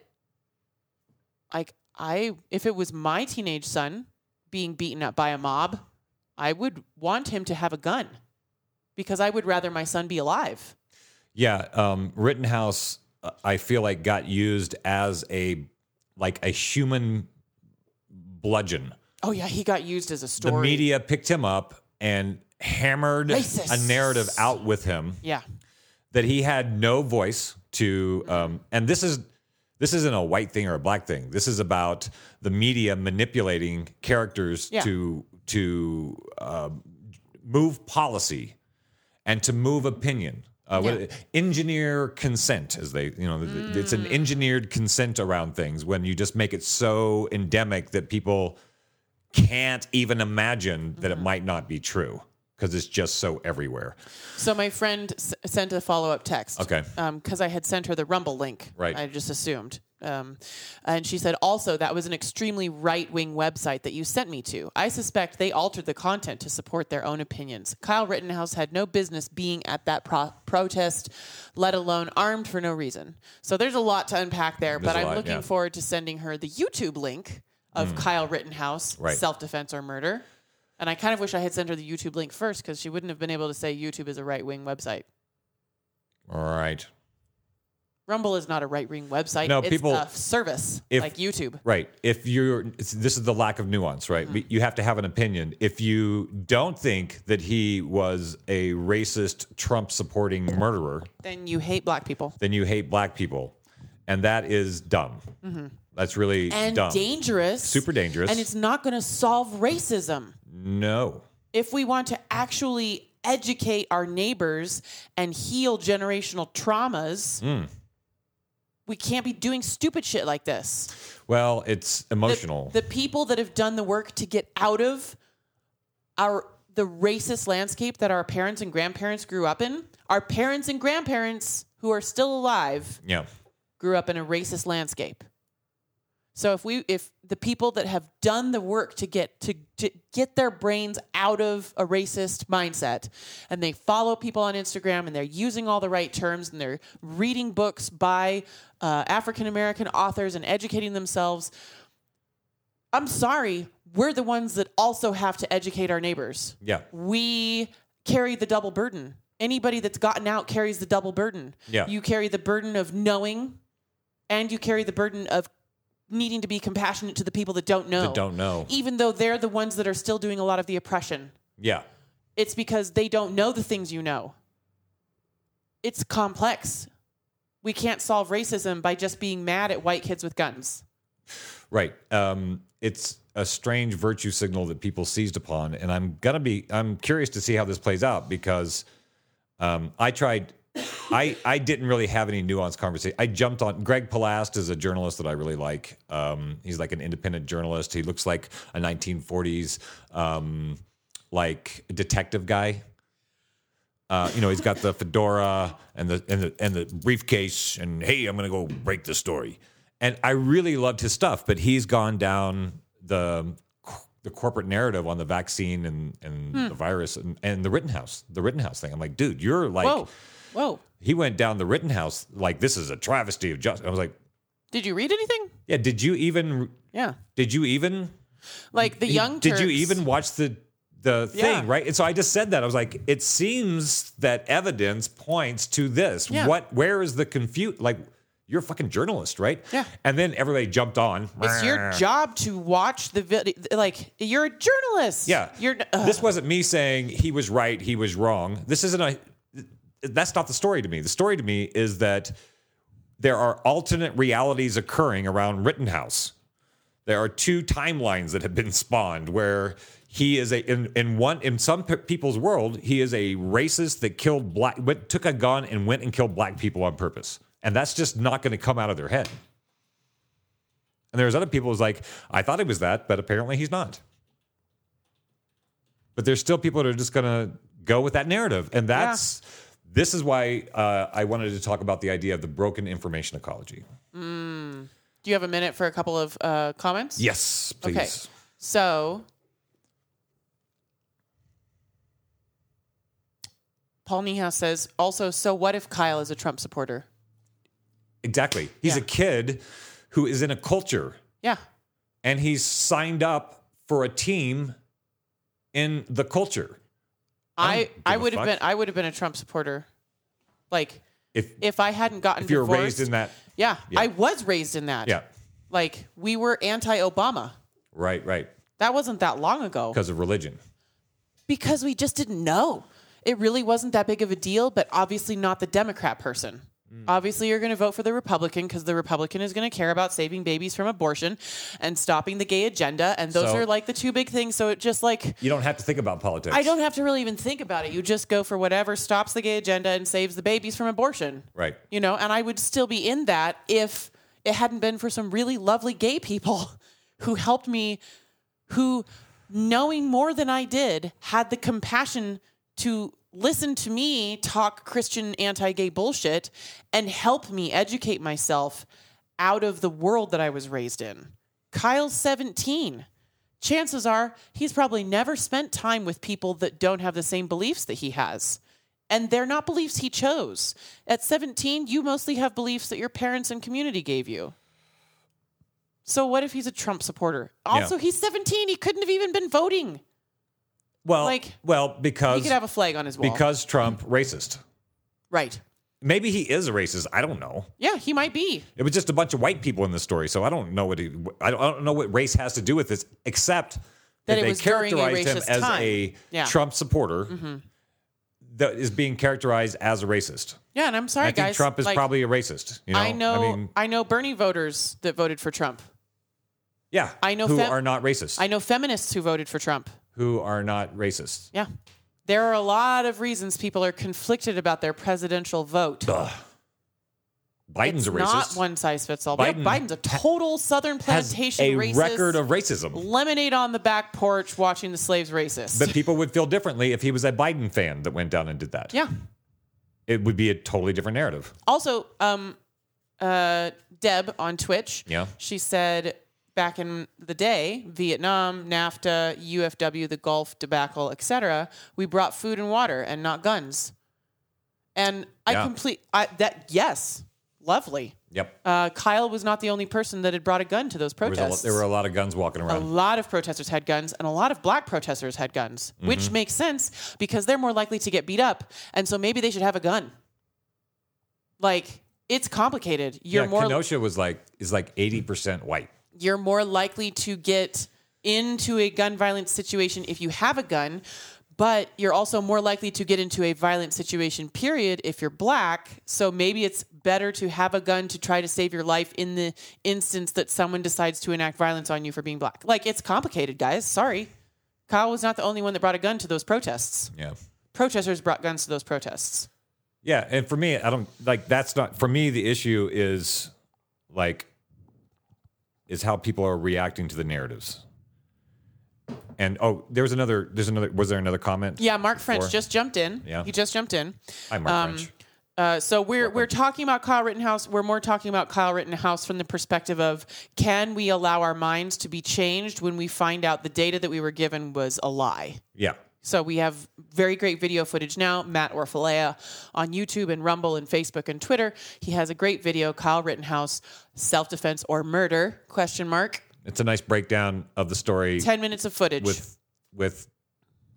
like I if it was my teenage son being beaten up by a mob, I would want him to have a gun. Because I would rather my son be alive. Yeah. Um, Rittenhouse, uh, I feel like got used as a like a human bludgeon. Oh yeah, he got used as a story. The media picked him up and hammered Racist. a narrative out with him. Yeah. that he had no voice to um, and this is this isn't a white thing or a black thing this is about the media manipulating characters Yeah. to to um, move policy and to move opinion uh, what- engineer consent as they you know th- it's an mm. engineered consent around things when you just make it so endemic that people can't even imagine that it mm-hmm. might not be true because it's just so everywhere So my friend s- sent a follow up text. Okay. Um, because I had sent her the Rumble link. Right. I just assumed. Um, and she said, also, that was an extremely right wing website that you sent me to. I suspect they altered the content to support their own opinions. Kyle Rittenhouse had no business being at that pro- protest, let alone armed for no reason. So there's a lot to unpack there, There's but I'm lot, looking yeah. forward to sending her the YouTube link of Mm. Kyle Rittenhouse, Right. self defense or murder. And I kind of wish I had sent her the YouTube link first because she wouldn't have been able to say YouTube is a right wing website. all right Rumble is not a right wing website. No, it's people- a service if- like YouTube. Right. If you're, it's, this is the lack of nuance, right? Mm-hmm. You have to have an opinion. If you don't think that he was a racist, Trump supporting murderer, Then you hate black people. then you hate black people. And that is dumb. That's really Mm-hmm. And dumb. dangerous. Super dangerous. And it's not going to solve racism. no. If we want to actually educate our neighbors and heal generational traumas, Mm. We can't be doing stupid shit like this. Well, it's The- emotional. The, people that have done the work to get out of our the racist landscape that our parents and grandparents grew up in, our parents and grandparents who are still alive yeah. grew up in a racist landscape. So if we if the people that have done the work to get to, to get their brains out of a racist mindset and they follow people on Instagram and they're using all the right terms and they're reading books by uh, African American authors and educating themselves, I'm sorry, we're the ones that also have to educate our neighbors Yeah. we carry the double burden. Anybody that's gotten out carries the double burden. Yeah. You carry the burden of knowing and you carry the burden of needing to be compassionate to the people that don't know. That don't know. Even though they're the ones that are still doing a lot of the oppression. Yeah. It's because they don't know the things you know. It's complex. We can't solve racism by just being mad at white kids with guns. Right. Um, it's a strange virtue signal that people seized upon, and I'm gonna be. I'm curious to see how this plays out because um, I tried. I I didn't really have any nuanced conversation. I jumped on. Greg Palast is a journalist that I really like. Um, he's like an independent journalist. He looks like a 1940s um, like detective guy. Uh, you know, he's got the fedora and the and the and the briefcase, and hey, I'm gonna go break the story. And I really loved his stuff, but he's gone down the the corporate narrative on the vaccine and and Hmm. the virus and, and the Rittenhouse, the Rittenhouse thing. I'm like, dude, you're like, Whoa. Whoa. he went down the Rittenhouse like this is a travesty of justice. I was like, Did you read anything? yeah, did you even? Yeah. Did you even? Like the young Did you even watch the the thing Yeah. right? And so I just said that I was like, it seems that evidence points to this. Yeah. What? Where is the confute? Like, you're a fucking journalist, right? Yeah. And then everybody jumped on. It's your job to watch the video. Like you're a journalist. Yeah. You're. This wasn't me saying he was right, he was wrong. This isn't a. That's not the story to me. The story to me is that there are alternate realities occurring around Rittenhouse. There are two timelines that have been spawned where he is a in, in one in some people's world he is a racist that killed black went, took a gun and went and killed black people on purpose. And that's just not going to come out of their head. And there's other people who's like i thought he was that but apparently he's not. But there's still people that are just going to go with that narrative. And that's this is why uh, i wanted to talk about the idea of the broken information ecology Mm. Do you have a minute for a couple of uh, comments? yes please Okay. So, Paul Niehaus says also, so what if Kyle is a Trump supporter? Exactly. He's a kid who is in a culture Yeah. and he's signed up for a team in the culture. I I would have been I would have been a Trump supporter. Like If if I hadn't gotten if you were divorced, raised in that Yeah, Yeah. I was raised in that. Yeah. Like we were anti-Obama. Right, right. That wasn't that long ago. Because of religion. because we just didn't know. It really wasn't that big of a deal, but obviously not the Democrat person. Mm. Obviously, you're going to vote for the Republican because the Republican is going to care about saving babies from abortion and stopping the gay agenda. And those So- are like the two big things. So it just like, You don't have to think about politics. I don't have to really even think about it. You just go for whatever stops the gay agenda and saves the babies from abortion. Right. You know, and I would still be in that if it hadn't been for some really lovely gay people who helped me, who, knowing more than I did, had the compassion to listen to me talk Christian anti gay bullshit and help me educate myself out of the world that I was raised in. Kyle's 17. Chances are he's probably never spent time with people that don't have the same beliefs that he has. And they're not beliefs he chose. At 17, you mostly have beliefs that your parents and community gave you. So what if he's a Trump supporter? Also, Yeah. he's 17. He couldn't have even been voting. Well, Like, well, because he could have a flag on his wall. because Trump racist. right. Maybe he is a racist. I don't know. Yeah, he might be. It was just a bunch of white people in the story, so I don't know what he. I don't, I don't know what race has to do with this, except That that, they was during a characterized him as time. a Yeah. Trump supporter Mhm. that is being characterized as a racist. Yeah, and I'm sorry, I think. Trump is like, probably a racist. You know, I know. I, mean, know Bernie voters that voted for Trump. yeah, I know who fem- are not racist, I know feminists who voted for Trump. Who are not racist. Yeah. There are a lot of reasons people are conflicted about their presidential vote. Biden's it's a racist. not one size fits all. Biden Biden's a total Southern plantation a racist. record of racism. lemonade on the back porch watching the slaves racist. But people would feel differently if he was a Biden fan that went down and did that. yeah. It would be a totally different narrative. Also, um, uh, Deb on Twitch. Yeah. She said back in the day, Vietnam, NAFTA, UFW, the Gulf debacle, etc. We brought food and water and not guns. And I complete I, that. Yes, lovely. Yep. Uh, Kyle was not the only person that had brought a gun to those There, a protests. lo- there were a lot of guns walking around. A lot of protesters had guns, and a lot of black protesters had guns, which Mm-hmm. makes sense because they're more likely to get beat up, and so maybe they should have a gun. Like it's complicated. You're yeah, more Kenosha was like is like eighty percent white. You're more likely to get into a gun violence situation if you have a gun, but you're also more likely to get into a violent situation, period, if you're black. So maybe it's better to have a gun to try to save your life in the instance that someone decides to enact violence on you for being black. Like, it's complicated, guys. Sorry. Kyle was not the only one that brought a gun to those protests. Yeah. Protesters brought guns to those protests. Yeah, and for me, I don't like that's not for me. The issue is like is how people are reacting to the narratives. And oh, there was another. There's another. Was there another comment? Yeah, Mark French Before? just jumped in. Yeah. He just jumped in. Hi, Mark Um, French. Uh, so we're we're talking about Kyle Rittenhouse. We're more talking about Kyle Rittenhouse from the perspective of can we allow our minds to be changed when we find out the data that we were given was a lie? Yeah. So we have very great video footage now. Matt Orfalea on YouTube and Rumble and Facebook and Twitter. He has a great video. Kyle Rittenhouse, self defense or murder? Question mark. It's a nice breakdown of the story Ten minutes of footage. with with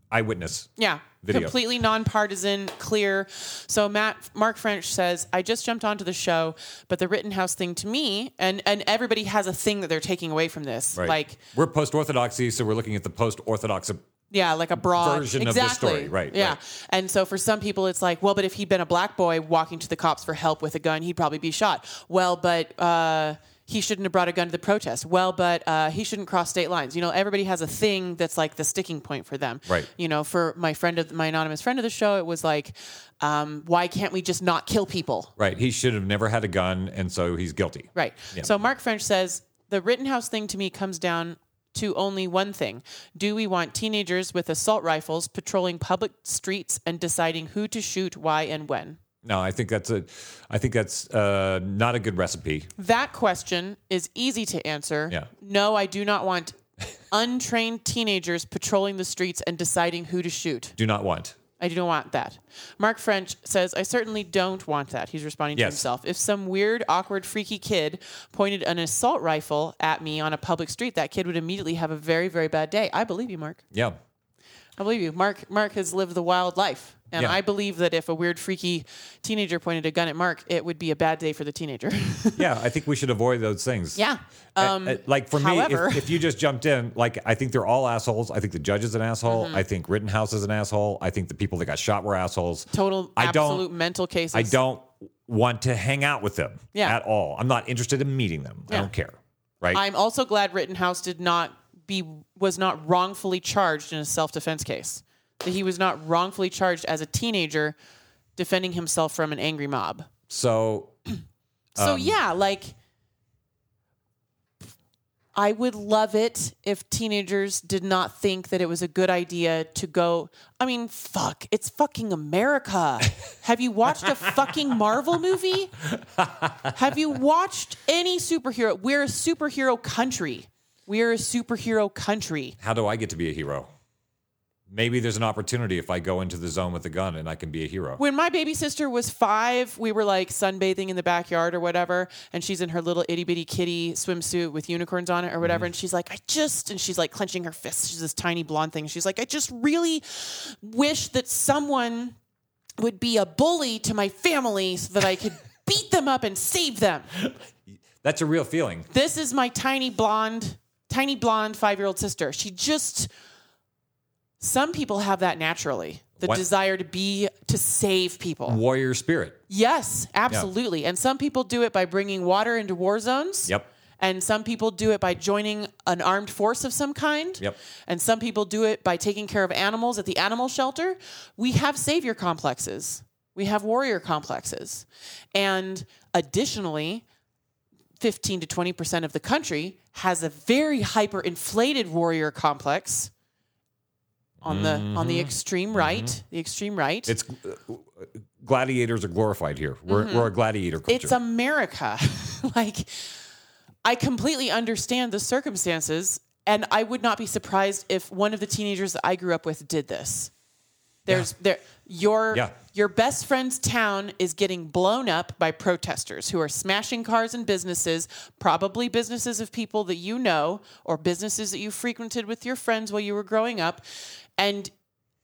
eyewitness. Yeah. video. Completely nonpartisan, clear. So Matt Mark French says, I just jumped onto the show, but the Rittenhouse thing to me, and and everybody has a thing that they're taking away from this. Right. Like we're post orthodoxy, so we're looking at the post orthodox. Yeah, like a broad Version of exactly. the story. Right, Yeah. right. And so for some people it's like, well, but if he'd been a black boy walking to the cops for help with a gun, he'd probably be shot. Well, but uh he shouldn't have brought a gun to the protest. Well, but uh, he shouldn't cross state lines. You know, everybody has a thing that's like the sticking point for them. Right. You know, for my friend of my anonymous friend of the show, it was like, um, why can't we just not kill people? Right. He should have never had a gun, and so he's guilty. Right. Yeah. So Mark French says the Rittenhouse thing to me comes down to only one thing. Do we want teenagers with assault rifles patrolling public streets and deciding who to shoot, why, and when? No, I think that's a, I think that's uh, not a good recipe. That question is easy to answer. Yeah. No, I do not want untrained teenagers patrolling the streets and deciding who to shoot. Do not want. I don't want that. Mark French says, I certainly don't want that. He's responding to Yes. himself. If some weird, awkward, freaky kid pointed an assault rifle at me on a public street, that kid would immediately have a very, very bad day. I believe you, Mark. Yeah. I believe you. Mark Mark has lived the wild life. And Yeah. I believe that if a weird, freaky teenager pointed a gun at Mark, it would be a bad day for the teenager. Yeah. I think we should avoid those things. yeah. Um, uh, like for however- me, if, if you just jumped in, like I think they're all assholes. I think the judge is an asshole. Mm-hmm. I think Rittenhouse is an asshole. I think the people that got shot were assholes. total, I don't- absolute mental cases. I don't want to hang out with them Yeah. at all. I'm not interested in meeting them. I don't care. Right? I'm also glad Rittenhouse did not be was not wrongfully charged in a self defense case. That he was not wrongfully charged as a teenager defending himself from an angry mob. so So Um, yeah, like I would love it if teenagers did not think that it was a good idea to go. I mean, fuck, it's fucking America. Have you watched a fucking Marvel movie? Have you watched any superhero? We're a superhero country. We're a superhero country. how do I get to be a hero? Maybe there's an opportunity if I go into the zone with a gun and I can be a hero. When my baby sister was five, we were like sunbathing in the backyard or whatever, and she's in her little itty bitty kitty swimsuit with unicorns on it or whatever, mm-hmm. and she's like, I just, and she's like clenching her fists. She's this tiny blonde thing. She's like, I just really wish that someone would be a bully to my family so that I could beat them up and save them. That's a real feeling. This is my tiny blonde, tiny blonde five year old sister. She just, some people have that naturally. The What- desire to be, to save people. Warrior spirit. Yes, absolutely. And some people do it by bringing water into war zones. Yep. And some people do it by joining an armed force of some kind. Yep. And some people do it by taking care of animals at the animal shelter. We have savior complexes. We have warrior complexes. And additionally, 15 to 20% of the country has a very hyper inflated warrior complex on the on the extreme right, the extreme right. It's uh, gladiators are glorified here. We're, we're a gladiator culture. Mm-hmm. It's America. like, I completely understand the circumstances, and I would not be surprised if one of the teenagers that I grew up with did this. There's there your Yeah. your best friend's town is getting blown up by protesters who are smashing cars and businesses, probably businesses of people that you know or businesses that you frequented with your friends while you were growing up, and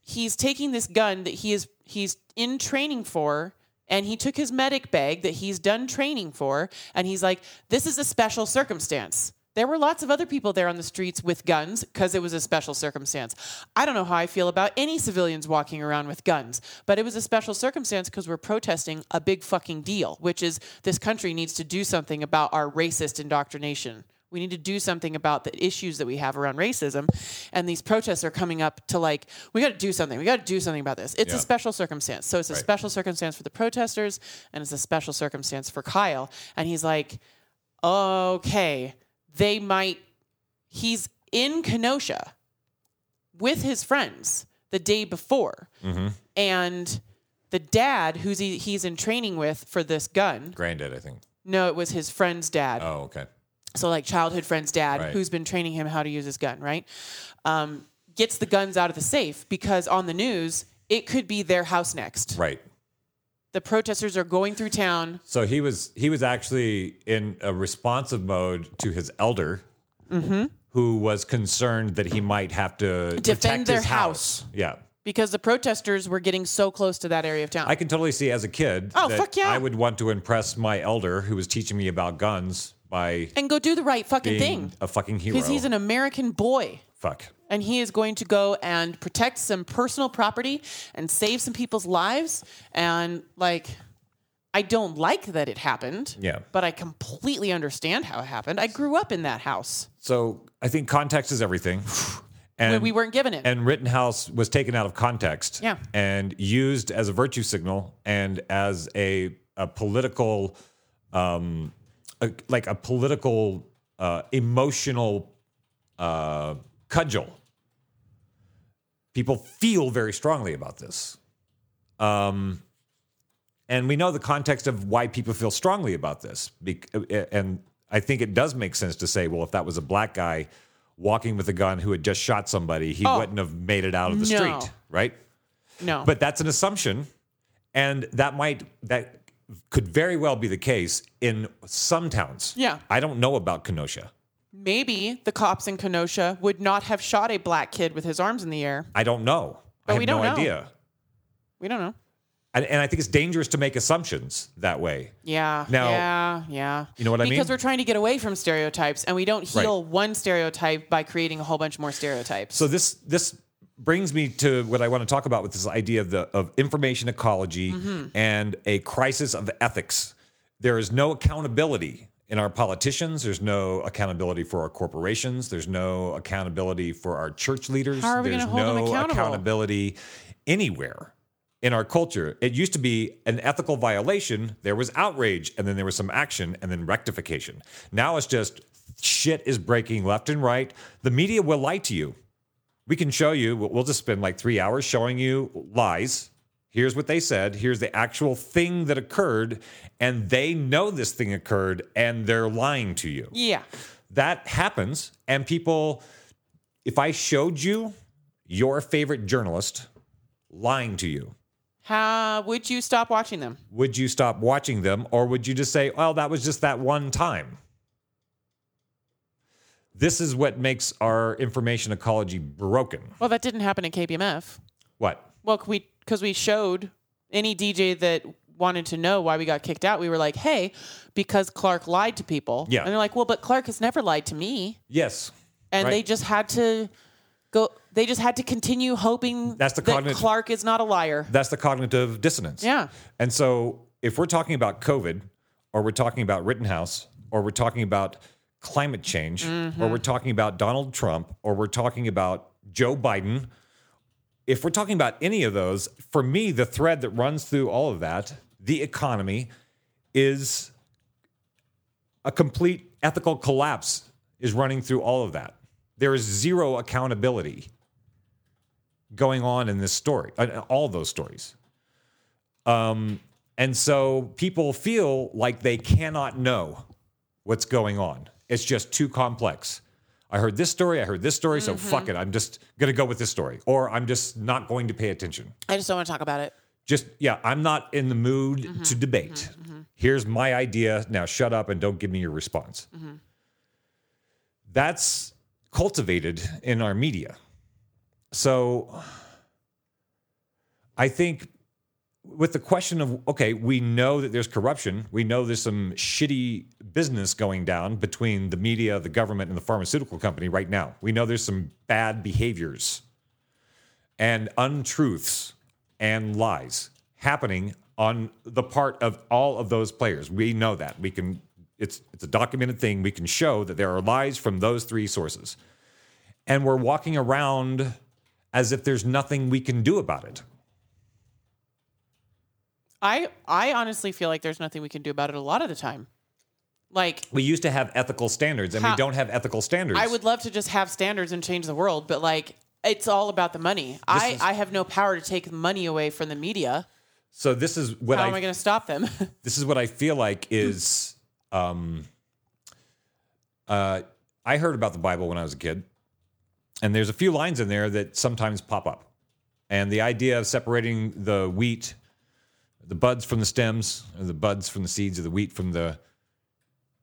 he's taking this gun that he is he's in training for and he took his medic bag that he's done training for and he's like this is a special circumstance there were lots of other people there on the streets with guns because it was a special circumstance. I don't know how I feel about any civilians walking around with guns, but it was a special circumstance because we're protesting a big fucking deal, which is this country needs to do something about our racist indoctrination. We need to do something about the issues that we have around racism. And these protests are coming up to like, we got to do something. We got to do something about this. It's Yeah. a special circumstance. So it's a Right. special circumstance for the protesters and it's a special circumstance for Kyle. And he's like, okay, they might, he's in Kenosha with his friends the day before. Mm-hmm. And the dad, who's he, he's in training with for this gun, Granddad, I think. no, it was his friend's dad Oh, okay. So like childhood friend's dad Right. who's been training him how to use his gun right um, gets the guns out of the safe because on the news it could be their house next Right. the protesters are going through town So he was he was actually in a responsive mode to his elder, who was concerned that he might have to Defend their his house. Yeah, because the protesters were getting so close to that area of town I can totally see as a kid. Oh, that fuck yeah. I would want to impress my elder, who was teaching me about guns, by and go do the right fucking being thing a fucking hero. because he's an american boy fuck. and he is going to go and protect some personal property and save some people's lives and like I don't like that it happened. Yeah. But I completely understand how it happened. I grew up in that house. So I think context is everything. And we weren't given it. And Rittenhouse was taken out of context. Yeah. And used as a virtue signal and as a, a political, um, a, like a political, uh, emotional uh, cudgel. People feel very strongly about this. Um, and we know the context of why people feel strongly about this. And I think it does make sense to say, well, if that was a black guy walking with a gun who had just shot somebody, he Oh. wouldn't have made it out of the No. street, right? no. But that's an assumption, and that might that could very well be the case in some towns. Yeah. I don't know about Kenosha. maybe the cops in Kenosha would not have shot a black kid with his arms in the air. I don't know. But I have we don't no know. idea. We don't know. And, and I think it's dangerous to make assumptions that way. Yeah. Now- yeah. Yeah. You know what I mean? Because we're trying to get away from stereotypes and we don't heal one stereotype by creating a whole bunch more stereotypes. So this this brings me to what I want to talk about with this idea of the of information ecology Mm-hmm. and a crisis of ethics. There is no accountability in our politicians. There's no accountability for our corporations. There's no accountability for our church leaders. How are we There's hold them no accountable? accountability anywhere in our culture. It used to be an ethical violation. There was outrage, and then there was some action, and then rectification. Now it's just shit is breaking left and right. The media will lie to you. We can show you, we'll just spend like three hours showing you lies. Here's what they said. Here's the actual thing that occurred. And they know this thing occurred and they're lying to you. yeah. That happens. And people, if I showed you your favorite journalist lying to you, How would you stop watching them? would you stop watching them or would you just say, well, that was just that one time? This is what makes our information ecology broken. Well, that didn't happen at KBMF. What? Well, we because we showed any DJ that wanted to know why we got kicked out. We were like, "Hey, because Clark lied to people." Yeah. and they're like, "Well, but Clark has never lied to me," Yes. and Right. they just had to go. They just had to continue hoping That's the that cognitive- Clark is not a liar. That's the cognitive dissonance. Yeah. And so if we're talking about COVID or we're talking about Rittenhouse or we're talking about climate change, or we're talking about Donald Trump, or we're talking about Joe Biden, if we're talking about any of those, for me, the thread that runs through all of that, the economy, is a complete ethical collapse is running through all of that. There is zero accountability going on in this story, all those stories. Um, and so people feel like they cannot know what's going on. It's just too complex. I heard this story, I heard this story, so mm-hmm. fuck it. I'm just going to go with this story, or I'm just not going to pay attention. I just don't want to talk about it. Just, yeah, I'm not in the mood mm-hmm. to debate. Mm-hmm. Here's my idea. Now shut up and don't give me your response. That's cultivated in our media. So I think with the question of okay, we know that there's corruption, we know there's some shitty business going down between the media, the government, and the pharmaceutical company right now. We know there's some bad behaviors and untruths and lies happening on the part of all of those players. We know that. We can it's it's a documented thing. We can show that there are lies from those three sources. And we're walking around as if there's nothing we can do about it. I I honestly feel like there's nothing we can do about it a lot of the time. Like We used to have ethical standards and How- we don't have ethical standards. I would love to just have standards and change the world, but like it's all about the money. I, is- I have no power to take money away from the media. so this is what How I am I going to stop them? this is what I feel like is um uh I heard about the Bible when I was a kid. And there's a few lines in there that sometimes pop up. And the idea of separating the wheat, the buds from the stems, or the buds from the seeds, or the wheat from the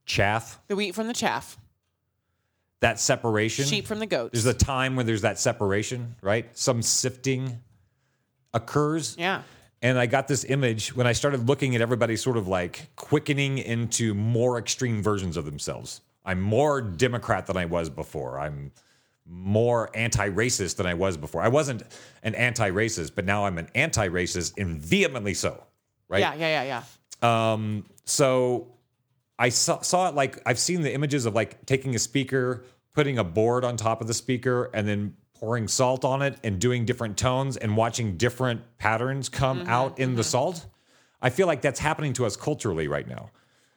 chaff, the wheat from the chaff, that separation. sheep from the goats. There's a time when there's that separation, right? Some sifting occurs. yeah. And I got this image when I started looking at everybody sort of like quickening into more extreme versions of themselves. I'm more Democrat than I was before. I'm more anti racist than I was before. I wasn't an anti racist, but now I'm an anti racist and vehemently so, right? Yeah, yeah, yeah, yeah. Um, so I saw, saw it like I've seen the images of like taking a speaker, putting a board on top of the speaker, and then pouring salt on it and doing different tones and watching different patterns come out in the salt. I feel like that's happening to us culturally right now.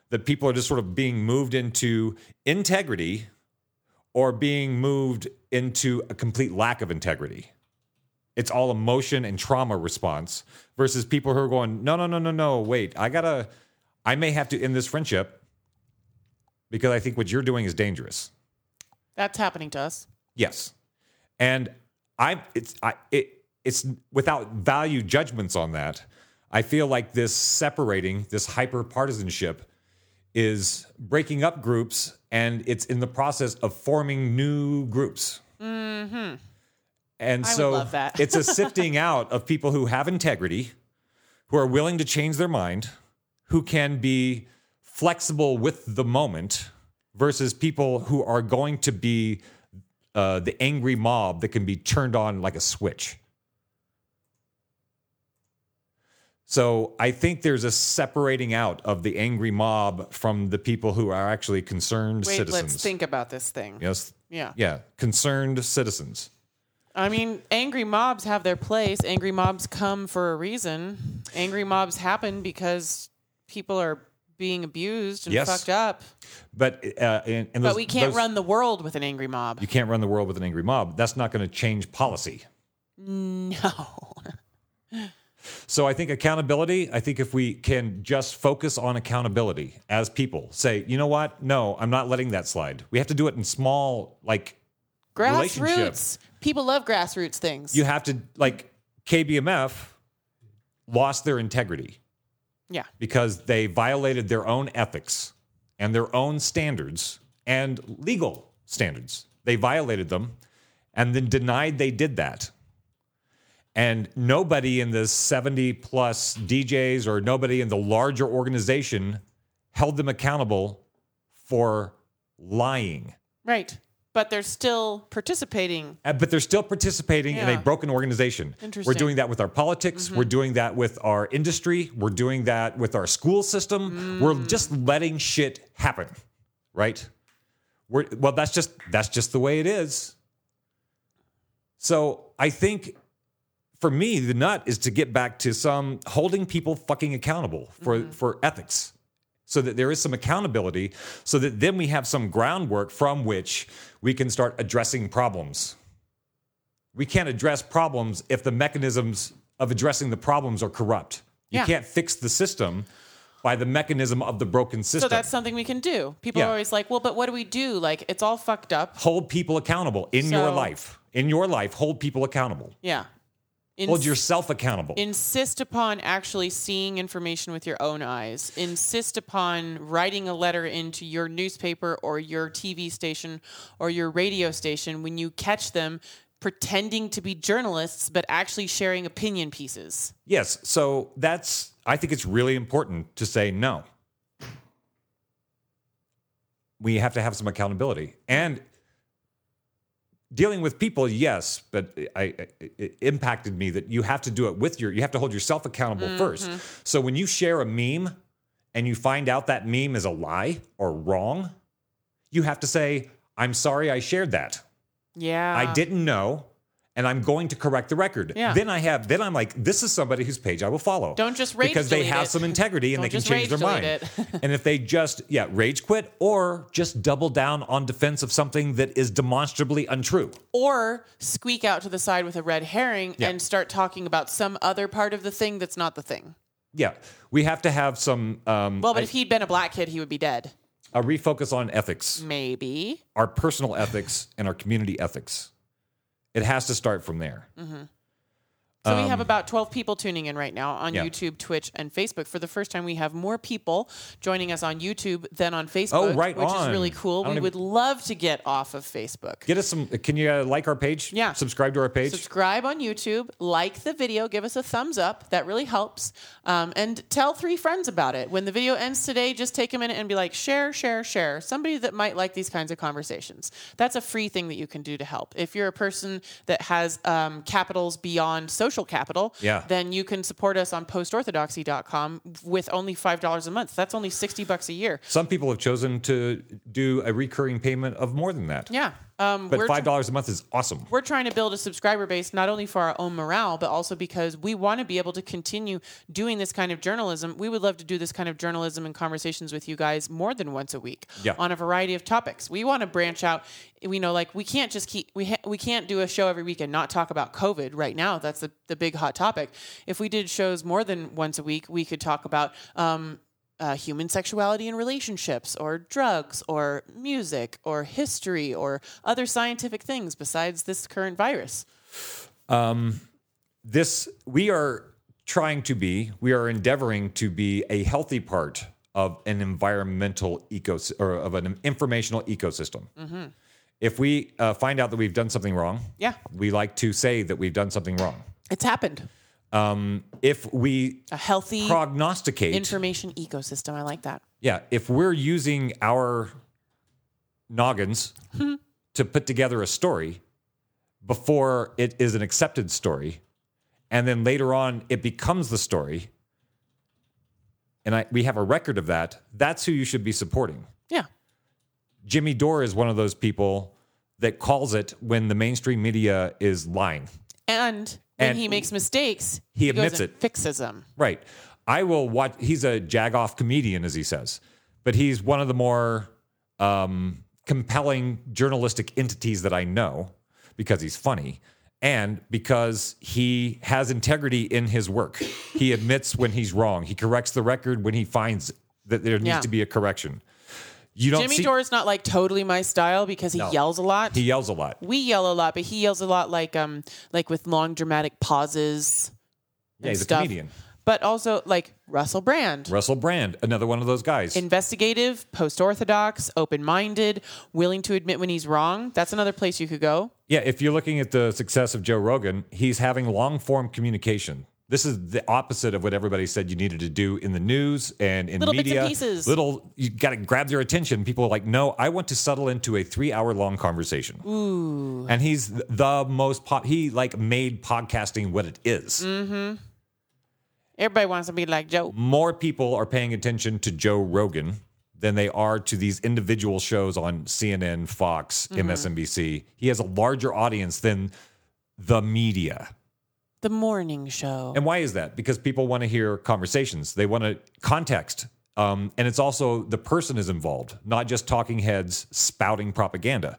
That people are just sort of being moved into integrity or being moved into a complete lack of integrity. It's all emotion and trauma response versus people who are going, no, no, no, no, no, wait, I gotta, I may have to end this friendship because I think what you're doing is dangerous. That's happening to us. Yes, and I, it's, I, it, it's without value judgments on that. I feel like this separating, this hyper partisanship, is breaking up groups, and it's in the process of forming new groups. Mm-hmm. And I so it's a sifting out of people who have integrity, who are willing to change their mind, who can be flexible with the moment, versus people who are going to be uh, the angry mob that can be turned on like a switch. So I think there's a separating out of the angry mob from the people who are actually concerned Wait, citizens. let's think about this thing. Yes. Yeah. Yeah. Concerned citizens. I mean, angry mobs have their place. Angry mobs come for a reason. Angry mobs happen because people are being abused and Yes. fucked up. But uh, in, in But we can't those- run the world with an angry mob. You can't run the world with an angry mob. That's not going to change policy. No. So I think accountability, I think if we can just focus on accountability as people, say, you know what? No, I'm not letting that slide. We have to do it in small, like. Grassroots. People love grassroots things. You have to, like, KBMF lost their integrity yeah. because they violated their own ethics and their own standards and legal standards. They violated them and then denied they did that. And nobody in the 70 plus DJs or nobody in the larger organization held them accountable for lying. Right. But they're still participating. Uh, But they're still participating in a broken organization. We're doing that with our politics. We're mm-hmm. doing that with our industry. We're doing that with our school system. We're mm. just letting shit happen, right? We're, well, that's just that's just the way it is. So I think for me, the nut is to get back to some holding people fucking accountable for mm-hmm. for ethics, so that there is some accountability, so that then we have some groundwork from which we can start addressing problems. We can't address problems if the mechanisms of addressing the problems are corrupt. You Yeah. can't fix the system by the mechanism of the broken system. So that's something we can do. People Yeah. are always like, well, but what do we do? Like, it's all fucked up. hold people accountable in your life. In your life, hold people accountable. Yeah. Ins- hold yourself accountable. Insist upon actually seeing information with your own eyes. Insist upon writing a letter into your newspaper or your TV station or your radio station when you catch them pretending to be journalists but actually sharing opinion pieces. yes. So that's, I think it's really important to say no. We have to have some accountability. And dealing with people, yes, but I, I- it impacted me that you have to do it with your, you have to hold yourself accountable first. Mm-hmm. So when you share a meme and you find out that meme is a lie or wrong, you have to say, I'm sorry I shared that. Yeah. I didn't know, and I'm going to correct the record. Yeah. Then I have, then I'm like, this is somebody whose page I will follow. Don't just rage quit. because they have it. some integrity and Don't they can change their mind. and if they just, yeah, rage quit or just double down on defense of something that is demonstrably untrue. or squeak out to the side with a red herring Yeah. and start talking about some other part of the thing that's not the thing. Yeah, we have to have some um, Well, but I- if he'd been a black kid, he would be dead. a refocus on ethics, Maybe. our personal ethics and our community ethics. It has to start from there. Mm-hmm. So we have about 12 people tuning in right now on Um, yeah. YouTube, Twitch, and Facebook. For the first time, we have more people joining us on YouTube than on Facebook, Oh, right which is really cool. We even- would love to get off of Facebook. Get us some. Can you uh, like our page? Yeah. Subscribe to our page. Subscribe on YouTube, like the video, give us a thumbs up. That really helps. Um, and tell three friends about it. When the video ends today, just take a minute and be like, share, share, share. Somebody that might like these kinds of conversations. That's a free thing that you can do to help. If you're a person that has um, capitals beyond social capital, Yeah. then you can support us on postorthodoxy.com with only $5 a month. That's only 60 bucks a year. Some people have chosen to do a recurring payment of more than that. Yeah. Um, But five dollars a month is awesome. we're trying to build a subscriber base not only for our own morale but also because we want to be able to continue doing this kind of journalism we would love to do this kind of journalism and conversations with you guys more than once a week Yeah. on a variety of topics we want to branch out we know like we can't just keep we, ha- we can't do a show every week and not talk about covid right now that's the, the big hot topic if we did shows more than once a week we could talk about um, uh, human sexuality and relationships, or drugs, or music, or history, or other scientific things besides this current virus. This we are trying to be. We are endeavoring to be a healthy part of an environmental ecosystem or of an informational ecosystem. If we uh, find out that we've done something wrong, Yeah, we like to say that we've done something wrong. it's happened. Um, if we A healthy prognosticate, information ecosystem. I like that. yeah, if we're using our noggins to put together a story before it is an accepted story, and then later on it becomes the story, and I, we have a record of that, that's who you should be supporting. Yeah. Jimmy Dore is one of those people that calls it when the mainstream media is lying. And when And he makes mistakes, he goes admits and it. fixes them. Right. I will watch. He's a jagoff comedian, as he says, but he's one of the more um, compelling journalistic entities that I know because he's funny and because he has integrity in his work. He admits when he's wrong. He corrects the record when he finds that there needs Yeah. to be a correction. You don't Jimmy see. Dore is not like totally my style because he No. yells a lot. he yells a lot. we yell a lot, but he yells a lot like um like with long dramatic pauses. Yeah, he's a comedian. But also like Russell Brand. Russell Brand, another one of those guys. investigative, post orthodox, open minded, willing to admit when he's wrong. That's another place you could go. Yeah, if you're looking at the success of Joe Rogan, he's having long form communication. This is the opposite of what everybody said you needed to do in the news and in Little bits and media. pieces. Little, you got to grab their attention. People are like, no, I want to settle into a three hour long conversation. Ooh. And he's the most pop. He like made podcasting what it is. Mm. Everybody wants to be like Joe. More people are paying attention to Joe Rogan than they are to these individual shows on CNN, Fox, Mm-hmm. MSNBC. He has a larger audience than the media. The morning show. And why is that? Because people want to hear conversations. They want to context. Um, and it's also the person is involved, not just talking heads spouting propaganda.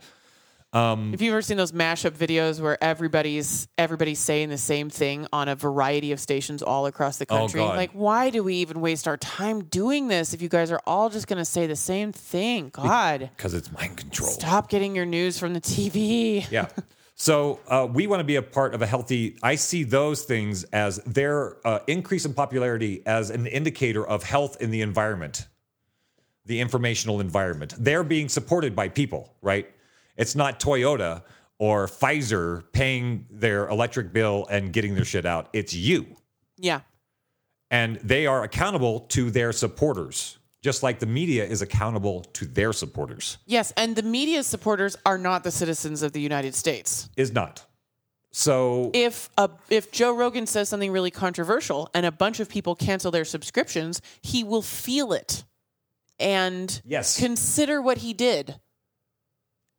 If you've ever seen those mashup videos where everybody's everybody's saying the same thing on a variety of stations all across the Oh, country? God. like, why do we even waste our time doing this if you guys are all just going to say the same thing? God, Because it's mind control. stop getting your news from the TV. Yeah. So uh, we want to be a part of a healthy. I see those things as their uh, increase in popularity as an indicator of health in the environment, the informational environment. They're being supported by people, right? It's not Toyota or Pfizer paying their electric bill and getting their shit out. It's you. Yeah. And they are accountable to their supporters, just like the media is accountable to their supporters. Yes, and the media's supporters are not the citizens of the United States. Is not. So If a, if Joe Rogan says something really controversial and a bunch of people cancel their subscriptions, he will feel it and Yes. consider what he did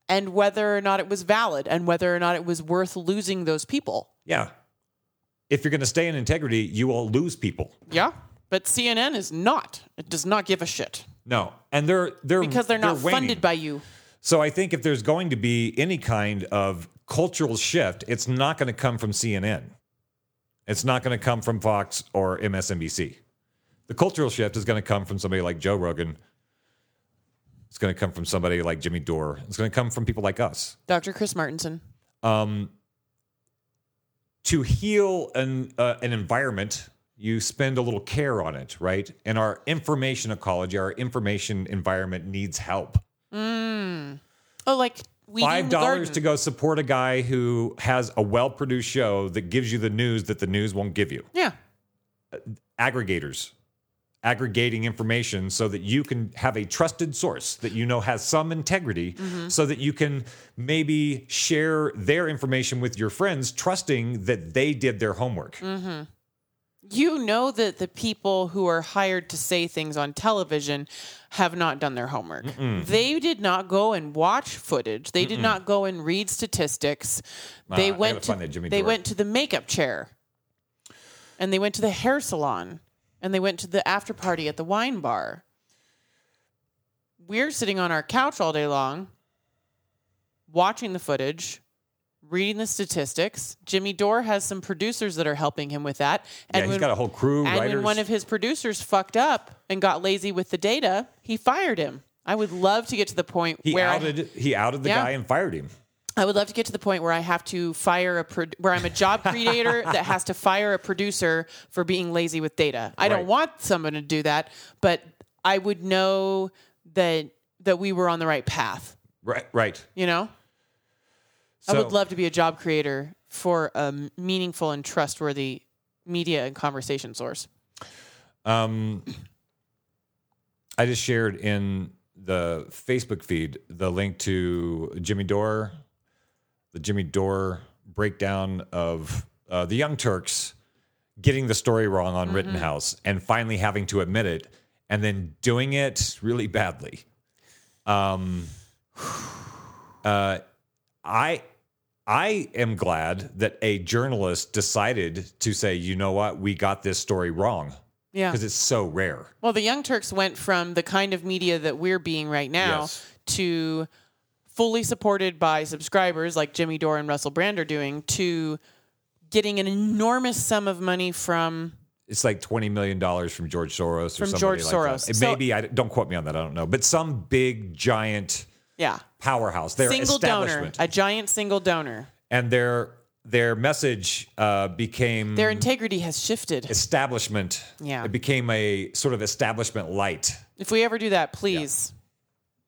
and whether or not it was valid and whether or not it was worth losing those people. Yeah. If you're going to stay in integrity, you will lose people. Yeah. But CNN is not. It does not give a shit No. And they're they're because they're not waning. funded by you. So I think if there's going to be any kind of cultural shift, it's not going to come from CNN. It's not going to come from Fox or MSNBC. The cultural shift is going to come from somebody like Joe Rogan. It's going to come from somebody like Jimmy Dore. It's going to come from people like us. Dr. Chris Martenson. um, to heal an uh, an environment, you spend a little care on it, right? And our information ecology, our information environment needs help. Oh, like Five dollars to go support a guy who has a well produced show that gives you the news that the news won't give you. Yeah. Aggregators. Aggregating information so that you can have a trusted source that you know has some integrity, Mm-hmm. so that you can maybe share their information with your friends, trusting that they did their homework. Mm. You know that the people who are hired to say things on television have not done their homework. They did not go and watch footage. They did not go and read statistics. They Ah, went to find that Jimmy they went to the makeup chair. And they went to the hair salon and they went to the after party at the wine bar. We're sitting on our couch all day long watching the footage, reading the statistics. Jimmy Dore has some producers that are helping him with that. Yeah, he's when- got a whole crew, And writers. when one of his producers fucked up and got lazy with the data, he fired him. I would love to get to the point he where I- he outed the Yeah. guy and fired him. I would love to get to the point where I have to fire a pro- where I'm a job creator that has to fire a producer for being lazy with data. I don't want someone to do that, but I would know that that we were on the right path. Right, right. You know, I would love to be a job creator for a meaningful and trustworthy media and conversation source. Um, I just shared in the Facebook feed the link to Jimmy Dore, the Jimmy Dore breakdown of uh, the Young Turks getting the story wrong on Rittenhouse and finally having to admit it and then doing it really badly. Um, uh, I I am glad that a journalist decided to say, you know what, we got this story wrong Yeah. because it's so rare. Well, the Young Turks went from the kind of media that we're being right now Yes. to fully supported by subscribers like Jimmy Dore and Russell Brand are doing to getting an enormous sum of money from It's like twenty million dollars from George Soros or From George like Soros. That. It So- Maybe I don't quote me on that. I don't know, but some big giant yeah powerhouse. Their single donor, establishment, a giant single donor. and their their message uh, became Their integrity has shifted. establishment. Yeah. it became a sort of establishment light. If we ever do that, please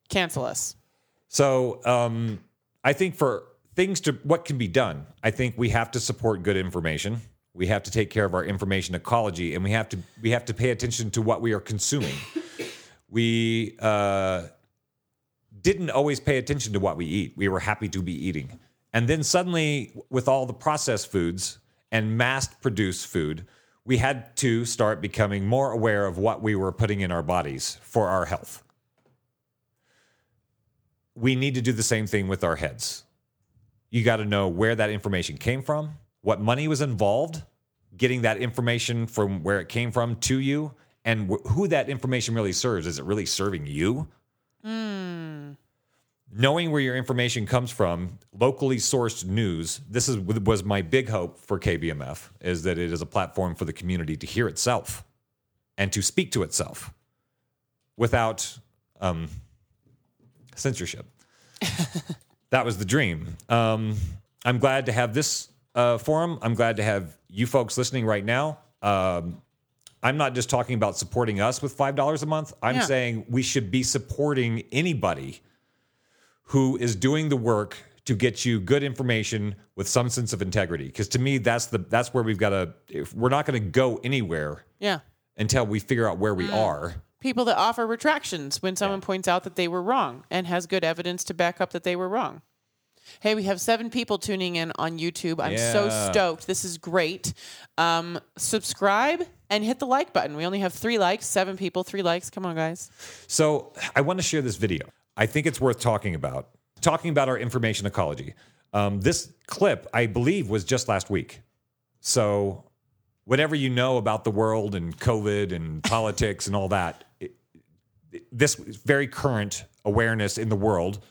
cancel us. So um, I think for things to what can be done, I think we have to support good information. We have to take care of our information ecology, and we have to we have to pay attention to what we are consuming. we uh, didn't always pay attention to what we eat. We were happy to be eating, and then suddenly, with all the processed foods and mass-produced food, we had to start becoming more aware of what we were putting in our bodies for our health. we need to do the same thing with our heads. You got to know where that information came from, what money was involved, getting that information from where it came from to you, and wh- who that information really serves. Is it really serving you? Knowing where your information comes from, locally sourced news. This is was my big hope for KBMF is that it is a platform for the community to hear itself and to speak to itself without um, censorship. that was the dream. Um, I'm glad to have this uh, forum. I'm glad to have you folks listening right now. Um, I'm not just talking about supporting us with $5 a month. I'm Yeah. saying we should be supporting anybody who is doing the work to get you good information with some sense of integrity. Because to me, that's the that's where we've got to. If we're not going to go anywhere Yeah. until we figure out where we are. People that offer retractions when someone points out that they were wrong and has good evidence to back up that they were wrong. Hey, we have seven people tuning in on YouTube. I'm so stoked. This is great. Um, subscribe and hit the like button. We only have three likes, seven people, three likes. Come on, guys. So I want to share this video. I think it's worth talking about. Talking about our information ecology. Um, this clip, I believe, was just last week. So whatever you know about the world and COVID and politics and all that, this is very current awareness in the world.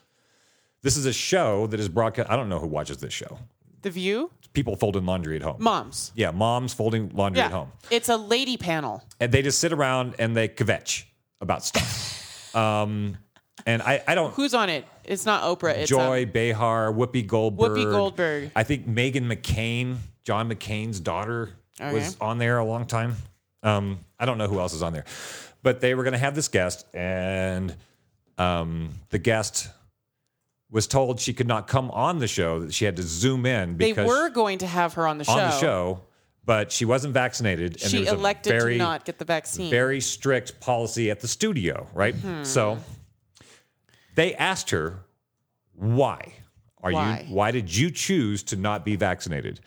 This is a show that is broadcast. I don't know who watches this show. The View, People folding laundry at home. moms. Yeah, moms folding laundry at home. it's a lady panel. and they just sit around and they kvetch about stuff. um, and I, I don't. Who's on it? It's not Oprah. It's Joy um, Behar, Whoopi Goldberg. Whoopi Goldberg. I think Meghan McCain, John McCain's daughter, Okay. was on there a long time. Um, I don't know who else is on there, but they were going to have this guest, and um, the guest was told she could not come on the show; that she had to zoom in they because were going to have her on the show. on the show, but she wasn't vaccinated. And there She was a elected very, to not get the vaccine. very strict policy at the studio, right? Hmm. So they asked her, "Why are Why? you? Why did you choose to not be vaccinated?"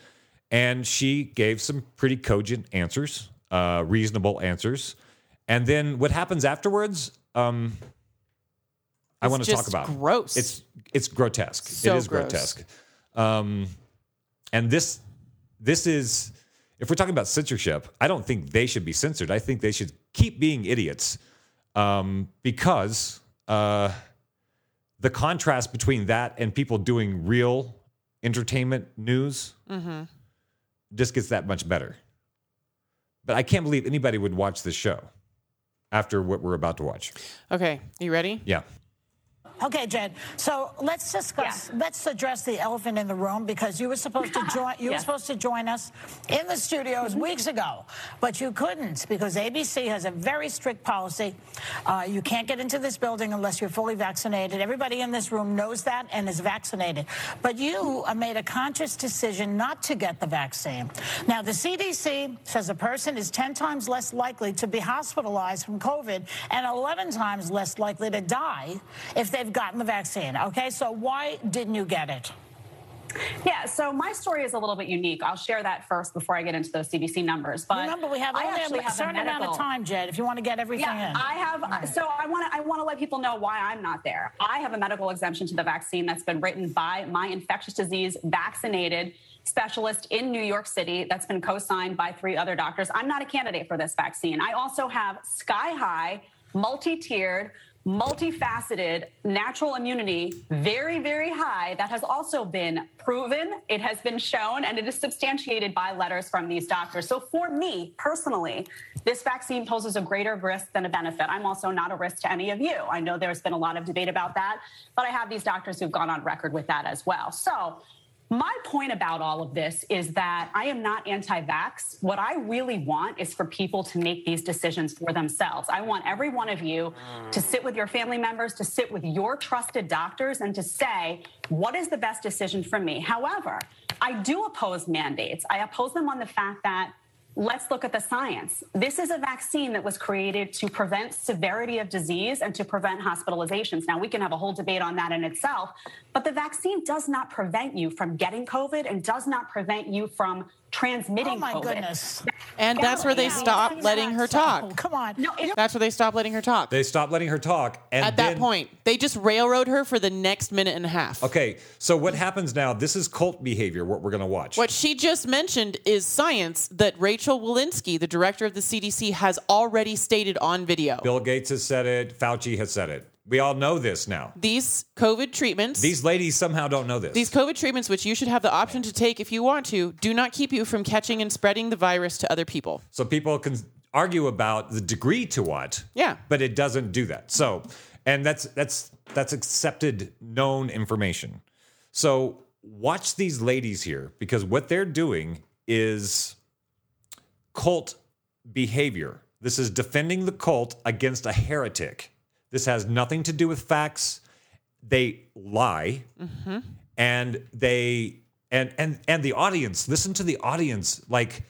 And she gave some pretty cogent answers, uh, reasonable answers. And then what happens afterwards? Um, I It's want to talk just about. gross. It's it's grotesque. So it is gross. grotesque. Um, and this this is if we're talking about censorship, I don't think they should be censored. I think they should keep being idiots um, because uh, the contrast between that and people doing real entertainment news Mm-hmm. just gets that much better. But I can't believe anybody would watch this show after what we're about to watch. Okay, you ready? Yeah. Okay, Jed. So let's discuss. Let's address the elephant in the room because you were supposed to join. You Yeah. were supposed to join us in the studios weeks ago, but you couldn't because ABC has a very strict policy. Uh, you can't get into this building unless you're fully vaccinated. Everybody in this room knows that and is vaccinated. But you uh, made a conscious decision not to get the vaccine. Now, the CDC says a person is 10 times less likely to be hospitalized from COVID and 11 times less likely to die if they've gotten the vaccine. Okay, so why didn't you get it? Yeah, so my story is a little bit unique. I'll share that first before I get into those CDC numbers. But Remember, we have I only actually a certain amount of time, Jed, if you want to get everything Yeah, in. I have. Uh, so I want to. I want to let people know why I'm not there. I have a medical exemption to the vaccine that's been written by my infectious disease vaccinated specialist in New York City. That's been co-signed by three other doctors. I'm not a candidate for this vaccine. I also have sky high, multi-tiered. Multifaceted natural immunity, very, very high, that has also been proven, it has been shown, and it is substantiated by letters from these doctors. So, for me personally, this vaccine poses a greater risk than a benefit. I'm also not a risk to any of you. I know there's been a lot of debate about that, but I have these doctors who've gone on record with that as well. So, my point about all of this is that I am not anti vax. What I really want is for people to make these decisions for themselves. I want every one of you to mm. sit with your family members, to sit with your trusted doctors, and to say, what is the best decision for me? However, I do oppose mandates. I oppose them on the fact that Let's look at the science. This is a vaccine that was created to prevent severity of disease and to prevent hospitalizations. Now, we can have a whole debate on that in itself, but the vaccine does not prevent you from getting COVID and does not prevent you from transmitting Oh my COVID. goodness. And that's where they Yeah. stop It's letting her not so. talk. Come on. No, it- That's where they stop letting her talk. They stopped letting her talk, and At that point, they just railroad her for the next minute and a half. Okay, so what happens now? This is cult behavior. What we're going to watch. What she just mentioned is science that Rachel Walensky, the director of the CDC, has already stated on video. Bill Gates has said it. Fauci has said it. We all know this now. These COVID treatments, These ladies somehow don't know this. these COVID treatments, which you should have the option to take if you want to, do not keep you from catching and spreading the virus to other people. So people can argue about the degree to what. Yeah. But it doesn't do that. So, and that's that's that's accepted known information. So watch these ladies here because what they're doing is cult behavior. This is defending the cult against a heretic. This has nothing to do with facts. They lie mm-hmm. and they and and and the audience listen to the audience like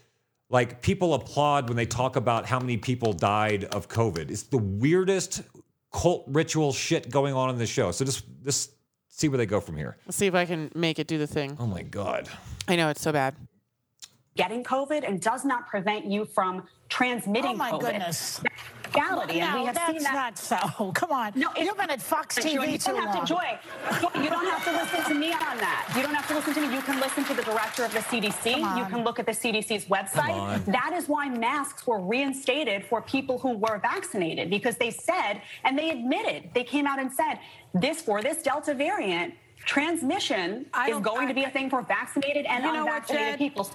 like people applaud when they talk about how many people died of covid it's the weirdest cult ritual shit going on in the show so just just see where they go from here Let's see if I can make it do the thing. oh my god I know it's so bad. getting COVID and does not prevent you from transmitting Oh my COVID. goodness. Reality, and no, we have that's seen that. not so. Come on. No, You've been at Fox Joy, TV you too don't have long. to joy. Joy, You don't have to listen to me on that. You don't have to listen to me. You can listen to the director of the CDC. You can look at the CDC's website. That is why masks were reinstated for people who were vaccinated because they said and they admitted they came out and said this for this Delta variant. Transmission I is going to be a thing for vaccinated and You know unvaccinated Jen? people. So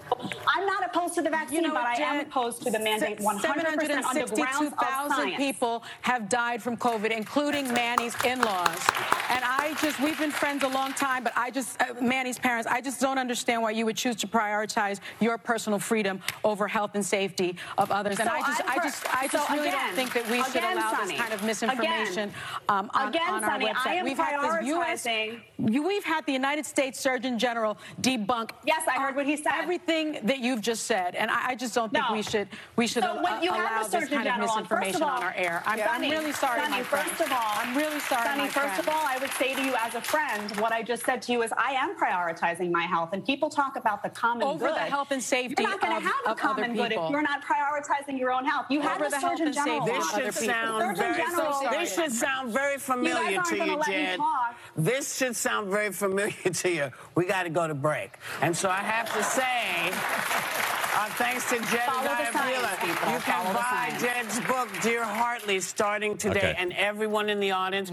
I'm not opposed to the vaccine, You know but what, I am opposed to the mandate 100% on the grounds of 762,000 science. people have died from COVID, including Manny's in-laws. And I just, we've been friends a long time, but I just, uh, Manny's parents, I just don't understand why you would choose to prioritize your personal freedom over health and safety of others. And So I just, I'm I per- just, I just so really again- don't think that we should again, allow Sunny, this kind of misinformation again- um, on, again, on our Sunny, I website. we've had the U.S. prioritizing- You, we've had the United States Surgeon General debunk. Yes, I heard what he said. Everything that you've just said, and I, I just don't think No. we should we should So al- when you allow have the this Surgeon kind of General on, misinformation of all, on our air. I'm, I'm really sorry, Sunny, my first of all, I'm really sorry, Sunny, my first of all, I would say to you as a friend, what I just said to you is I am prioritizing my health, and people talk about the common Over the health and safety You're not going to have a common good if you're not prioritizing your own health. You had Over the the health Surgeon and General. safety on. of other This should sound very. This should sound very familiar to you, let Jen. This should sound very familiar to you. We got to go to break, and so I have to say, uh, thanks to Jen Follow the science, Diabula, you can Follow buy science. Jed's book, Dear Hartley, starting today, Okay. and everyone in the audience.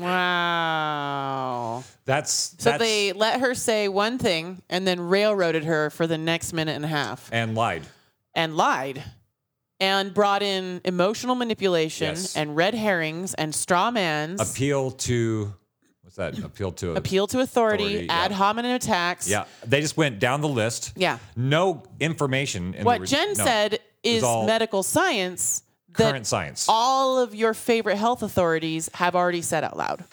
Wow. that's So that's they let her say one thing and then railroaded her for the next minute and a half and lied and lied and brought in emotional manipulation Yes. and red herrings and straw mans, appeal to what's that appeal to appeal to authority, Authority, yeah. ad hominem attacks. yeah they just went down the list Yeah. no information in What re- Jen no. said is medical science that current science all of your favorite health authorities have already said out loud,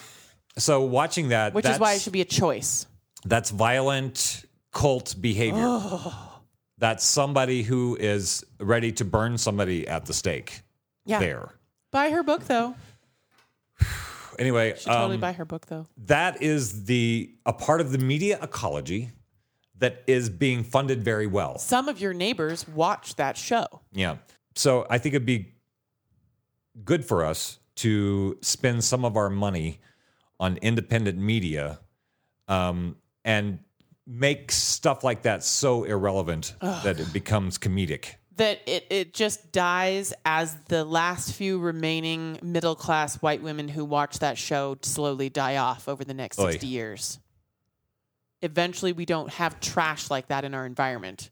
so watching that which is why it should be a choice. That's violent cult behavior. That's somebody who is ready to burn somebody at the stake. Yeah. There. Buy her book though. Anyway, Should totally um, buy her book though. that is the a part of the media ecology that is being funded very well. Some of your neighbors watch that show. Yeah. So I think it'd be good for us to spend some of our money on independent media um, and make stuff like that so irrelevant that it becomes comedic. That it, it just dies as the last few remaining middle class white women who watch that show slowly die off over the next Oy. 60 years. Eventually, we don't have trash like that in our environment.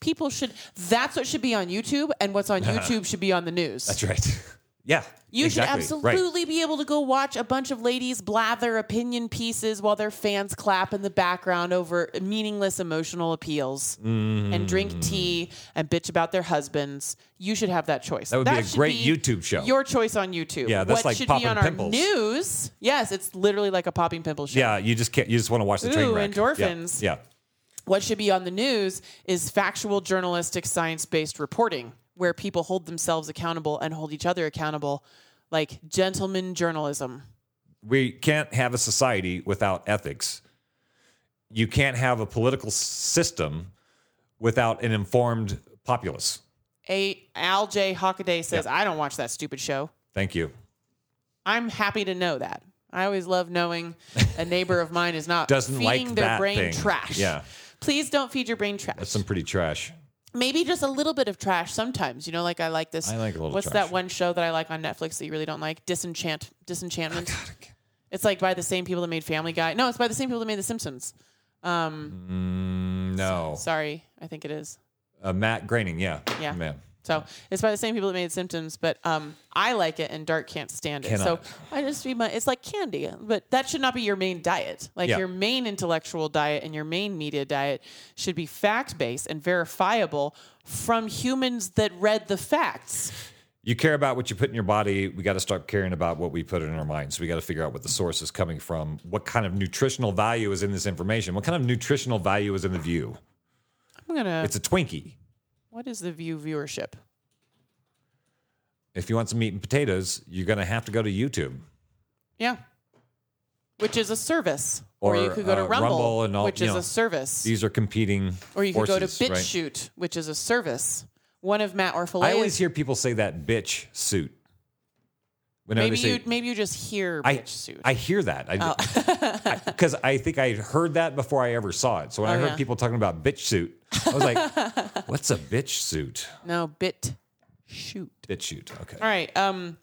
People should, that's what should be on YouTube, and what's on YouTube should be on the news. That's right. yeah. You exactly. should Right. absolutely be able to go watch a bunch of ladies blather opinion pieces while their fans clap in the background over meaningless emotional appeals and Mm. drink tea and bitch about their husbands. You should have that choice. That would be a great YouTube show. Your choice on YouTube. Yeah, that's what like should popping be on pimples. our news. Yes, it's literally like a popping pimple show. Yeah, you just can't. You just want to watch the train Ooh, wreck. Yeah, endorphins. Yeah. What should be on the news is factual journalistic science based reporting where people hold themselves accountable and hold each other accountable like gentleman journalism. We can't have a society without ethics. You can't have a political system without an informed populace. A Al J Hockaday says, Yeah. I don't watch that stupid show. Thank you. I'm happy to know that. I always love knowing a neighbor of mine is not Doesn't feeding like their brain thing. trash. Yeah. Please don't feed your brain trash. That's some pretty trash. Maybe just a little bit of trash sometimes. You know, like I like this. I like a little What's trash. that one show that I like on Netflix that you really don't like? Disenchant, Disenchantment. it's like by the same people that made Family Guy. No, it's by the same people that made The Simpsons. Um, Mm, no. sorry, I think it is. Uh, Matt Groening, yeah. Yeah. Man. So it's by the same people that made Symptoms, but um, I like it and Dark can't stand it. Cannot. So I just feed my. It's like candy, but that should not be your main diet. Like Yeah. your main intellectual diet and your main media diet should be fact based and verifiable from humans that read the facts. You care about what you put in your body. We got to start caring about what we put in our minds. We got to figure out what the source is coming from. What kind of nutritional value is in this information? What kind of nutritional value is in the view? I'm gonna. It's a Twinkie. What is the view viewership? If you want some meat and potatoes, you're going to have to go to YouTube. Yeah. Which is a service. Or, you could go to uh, Rumble, and all, which is know, a service. These are competing. or you could go to forces, right? BitChute, which is a service. One of Matt Orfalea. I always hear people say that bitch suit. Whenever maybe you maybe you just hear I, bitch suit. I hear that. I Oh. because I, think I heard that before I ever saw it. So when Oh, I heard yeah. people talking about bitch suit, I was like, "What's a bitch suit?" no bit shoot. Bitch shoot. Okay, All right. Um.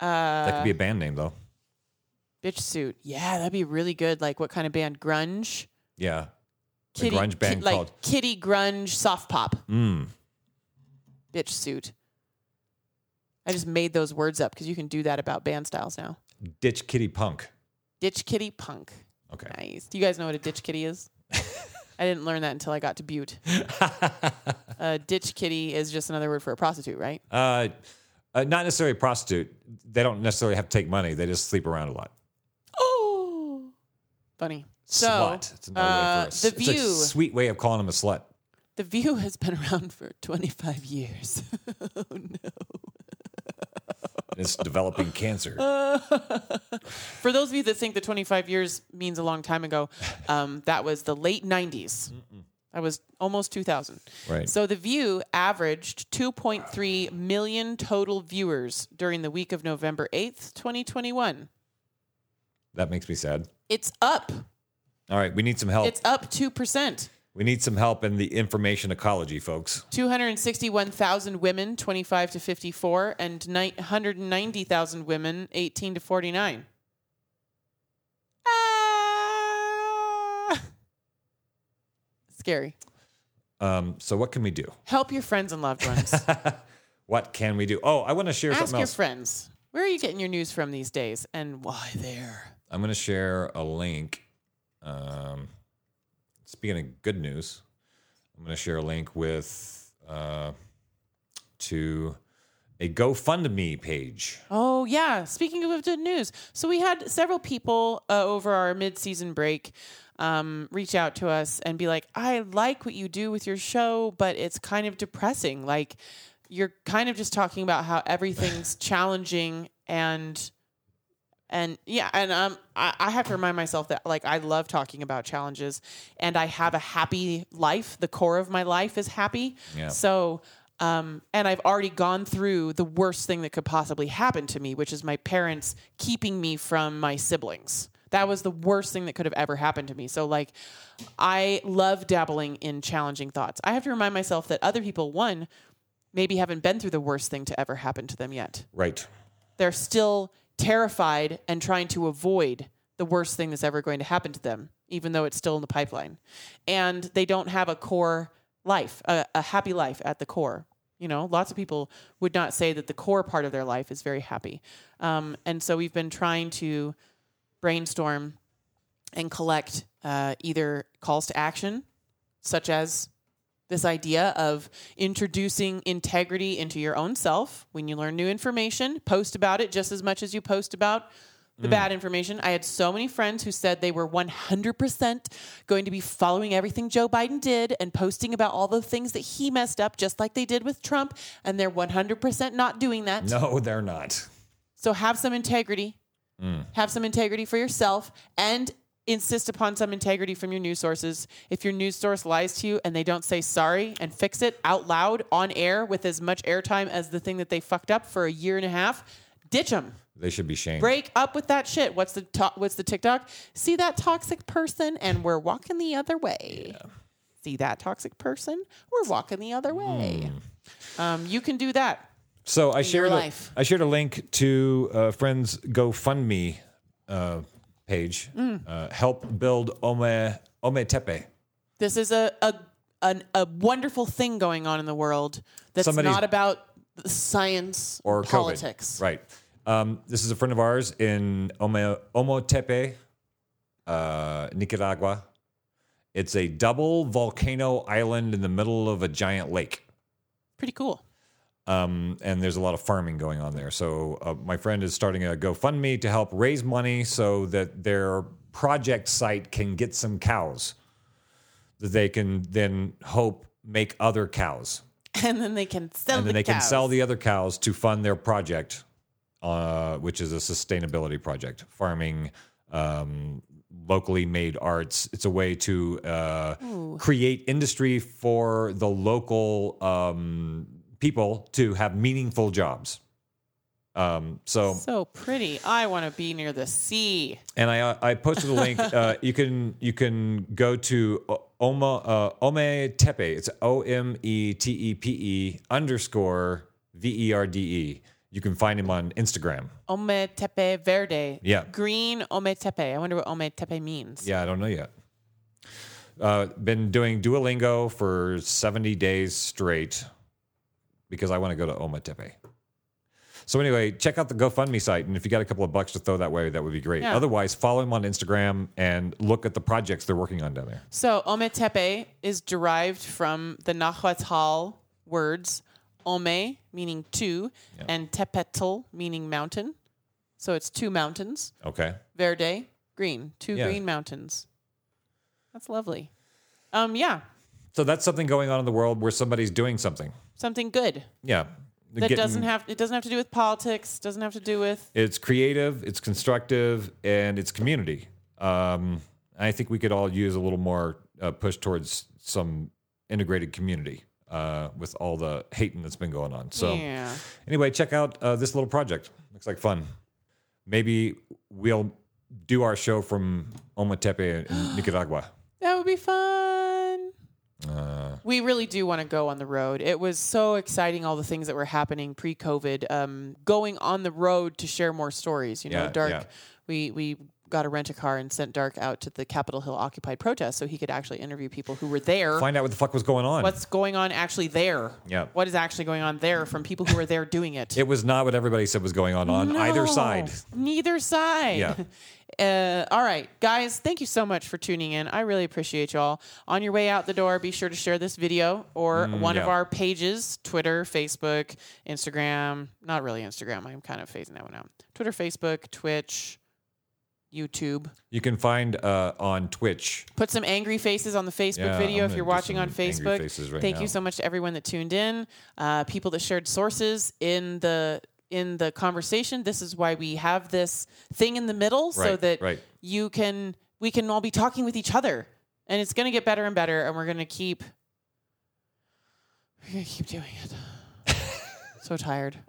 Uh. that could be a band name though. bitch suit. Yeah, that'd be really good. Like what kind of band? Grunge. Yeah, a grunge band ki- like called Kitty Grunge Soft Pop. mm, Bitch suit. I just made those words up because you can do that about band styles now. Ditch Kitty Punk. Ditch Kitty Punk. Okay. Nice. Do you guys know what a ditch kitty is? I didn't learn that until I got to Butte. a ditch kitty is just another word for a prostitute, right? Uh, uh, not necessarily a prostitute. They don't necessarily have to take money. They just sleep around a lot. Oh, funny. So, slut. It's another uh, word for a, the it's a view. sweet way of calling them a slut. The View has been around for 25 years. oh no. It's developing cancer. For those of you that think the 25 years means a long time ago, um, that was the late 90s. That was almost 2000. Right. So The View averaged 2.3 million total viewers during the week of November 8th, 2021. That makes me sad. It's up. All right, we need some help. It's up 2%. We need some help in the information ecology, folks. 261,000 women 25 to 54 and ni- 190,000 women 18 to 49. Ah! Scary. Um, so what can we do? Help your friends and loved ones. What can we do? Oh, I want to share Ask something your friends. Where are you getting your news from these days and why there? I'm going to share a link. Um, speaking of good news, I'm going to share a link with uh, to a GoFundMe page. Oh, yeah. Speaking of good news, so we had several people uh, over our mid-season break um, reach out to us and be like, "I like what you do with your show, but it's kind of depressing. Like, you're kind of just talking about how everything's challenging and." And yeah, and um, I, I have to remind myself that like I love talking about challenges, and I have a happy life. The core of my life is happy. Yeah. So, um, and I've already gone through the worst thing that could possibly happen to me, which is my parents keeping me from my siblings. That was the worst thing that could have ever happened to me. So, like, I love dabbling in challenging thoughts. I have to remind myself that other people, one, maybe haven't been through the worst thing to ever happen to them yet Right. they're still terrified and trying to avoid the worst thing that's ever going to happen to them, even though it's still in the pipeline. And they don't have a core life, a, a happy life at the core. You know, lots of people would not say that the core part of their life is very happy. Um, and so we've been trying to brainstorm and collect uh, either calls to action, such as this idea of introducing integrity into your own self when you learn new information post about it just as much as you post about the Mm. bad information i had so many friends who said they were 100% going to be following everything joe biden did and posting about all the things that he messed up just like they did with trump and they're 100% not doing that No, they're not. so have some integrity Mm. have some integrity for yourself and insist upon some integrity from your news sources. If your news source lies to you and they don't say sorry and fix it out loud on air with as much airtime as the thing that they fucked up for a year and a half, ditch them. They should be shamed. Break up with that shit. What's the to- what's the TikTok? See that toxic person and we're walking the other way. See that toxic person? We're walking the other way. Um, you can do that. So I shared your a, life. I shared a link to a friend's GoFundMe uh, page. Mm. Uh, help build Ome Ome Tepe. This is a a, an, a wonderful thing going on in the world that's Somebody's- not about science or politics. COVID. Right. Um, this is a friend of ours in Ome, Ometepe, uh, Nicaragua. It's a double volcano island in the middle of a giant lake. Pretty cool. Um, and there's a lot of farming going on there. So uh, my friend is starting a GoFundMe to help raise money so that their project site can get some cows that they can then hope make other cows And then they can sell and then the they can cows. sell the other cows to fund their project, uh, which is a sustainability project, farming, um, locally made arts. It's a way to uh, create industry for the local um, people to have meaningful jobs. Um, so, So pretty. I want to be near the sea. and I I posted a link. Uh, you can you can go to Oma uh, Ome Tepe. It's O M E T E P E underscore V E R D E. You can find him on Instagram. Ome Tepe Verde. Yeah. Green Ome Tepe. I wonder what Ome Tepe means. Yeah, I don't know yet. Uh, been doing Duolingo for seventy days straight because I want to go to Oma Tepe. So anyway, check out the GoFundMe site, and if you got a couple of bucks to throw that way, that would be great. Yeah. Otherwise, follow him on Instagram and look at the projects they're working on down there. So Ome Tepe is derived from the Nahuatl words Ome, meaning two, and Tepetl, meaning mountain. So it's two mountains. Okay. Verde, green, two Yeah. green mountains. That's lovely. Um, yeah, So that's something going on in the world where somebody's doing something. Something good Yeah. that Getting- doesn't have it doesn't have to do with politics. Doesn't have to do with It's creative, it's constructive, and it's community. Um, I think we could all use a little more uh, push towards some integrated community uh, with all the hating that's been going on. So, Yeah. anyway, check out uh, this little project. Looks like fun. Maybe we'll do our show from Ometepe in Nicaragua. that would be fun. Uh, We really do want to go on the road. It was so exciting, all the things that were happening pre-COVID. Um, going on the road to share more stories. You know, Yeah, Dark. yeah. We we got to rent a car and sent Dark out to the Capitol Hill occupied protest so he could actually interview people who were there. find out what the fuck was going on. What's going on actually there? Yeah. What is actually going on there from people who were there doing it? it was not what everybody said was going on on either side. Neither side. Yeah. Uh, all right, guys, thank you so much for tuning in. I really appreciate y'all. On your way out the door, be sure to share this video or Mm, one of our pages Twitter, Facebook, Instagram. Not really Instagram. I'm kind of phasing that one out. Twitter, Facebook, Twitch, YouTube. You can find uh, on Twitch. Put some angry faces on the Facebook Yeah, video if you're watching on Facebook. right Thank now. you so much to everyone that tuned in, uh, people that shared sources in the in the conversation. This is why we have this thing in the middle so that right. you can we can all be talking with each other, and it's going to get better and better, and we're going to keep we're going to keep doing it. so tired.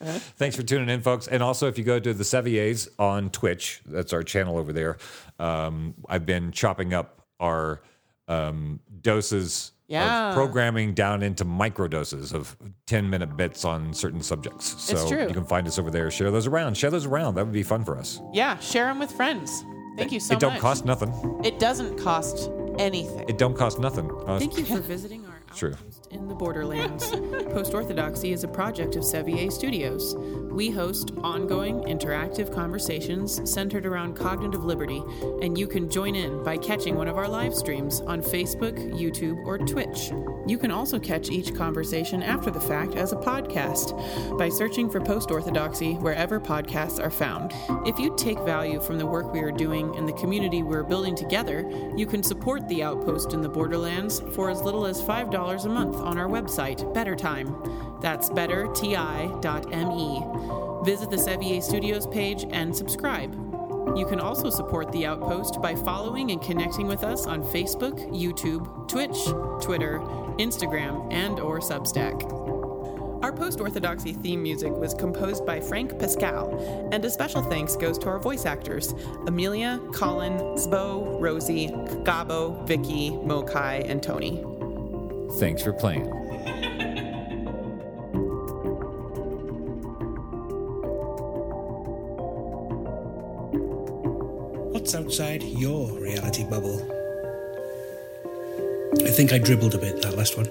Thanks for tuning in, folks. And also, if you go to the Seviers on Twitch, that's our channel over there. Um, I've been chopping up our um, doses Yeah. of programming down into micro doses of 10 minute bits on certain subjects. So It's true. you can find us over there. Share those around. Share those around. That would be fun for us. Yeah, share them with friends. Thank you so much. it don't much. cost nothing. It doesn't cost anything. It don't cost nothing. Uh, Thank you for visiting our True. In the Borderlands. Post Orthodoxy is a project of Sevier Studios. We host ongoing interactive conversations centered around cognitive liberty, and you can join in by catching one of our live streams on Facebook, YouTube, or Twitch. You can also catch each conversation after the fact as a podcast by searching for Post Orthodoxy wherever podcasts are found. If you take value from the work we are doing and the community we're building together, you can support the Outpost in the Borderlands for as little as $5 a month on our website, Better Time. That's betterti.me. Visit the Sevier Studios page and subscribe. You can also support The Outpost by following and connecting with us on Facebook, YouTube, Twitch, Twitter, Instagram, and or Substack. Our post-orthodoxy theme music was composed by Frank Pascal, and a special thanks goes to our voice actors, Amelia, Colin, Zbo, Rosie, Gabo, Vicky, Mokai, and Tony. Thanks for playing. What's outside your reality bubble? I think I dribbled a bit that last one.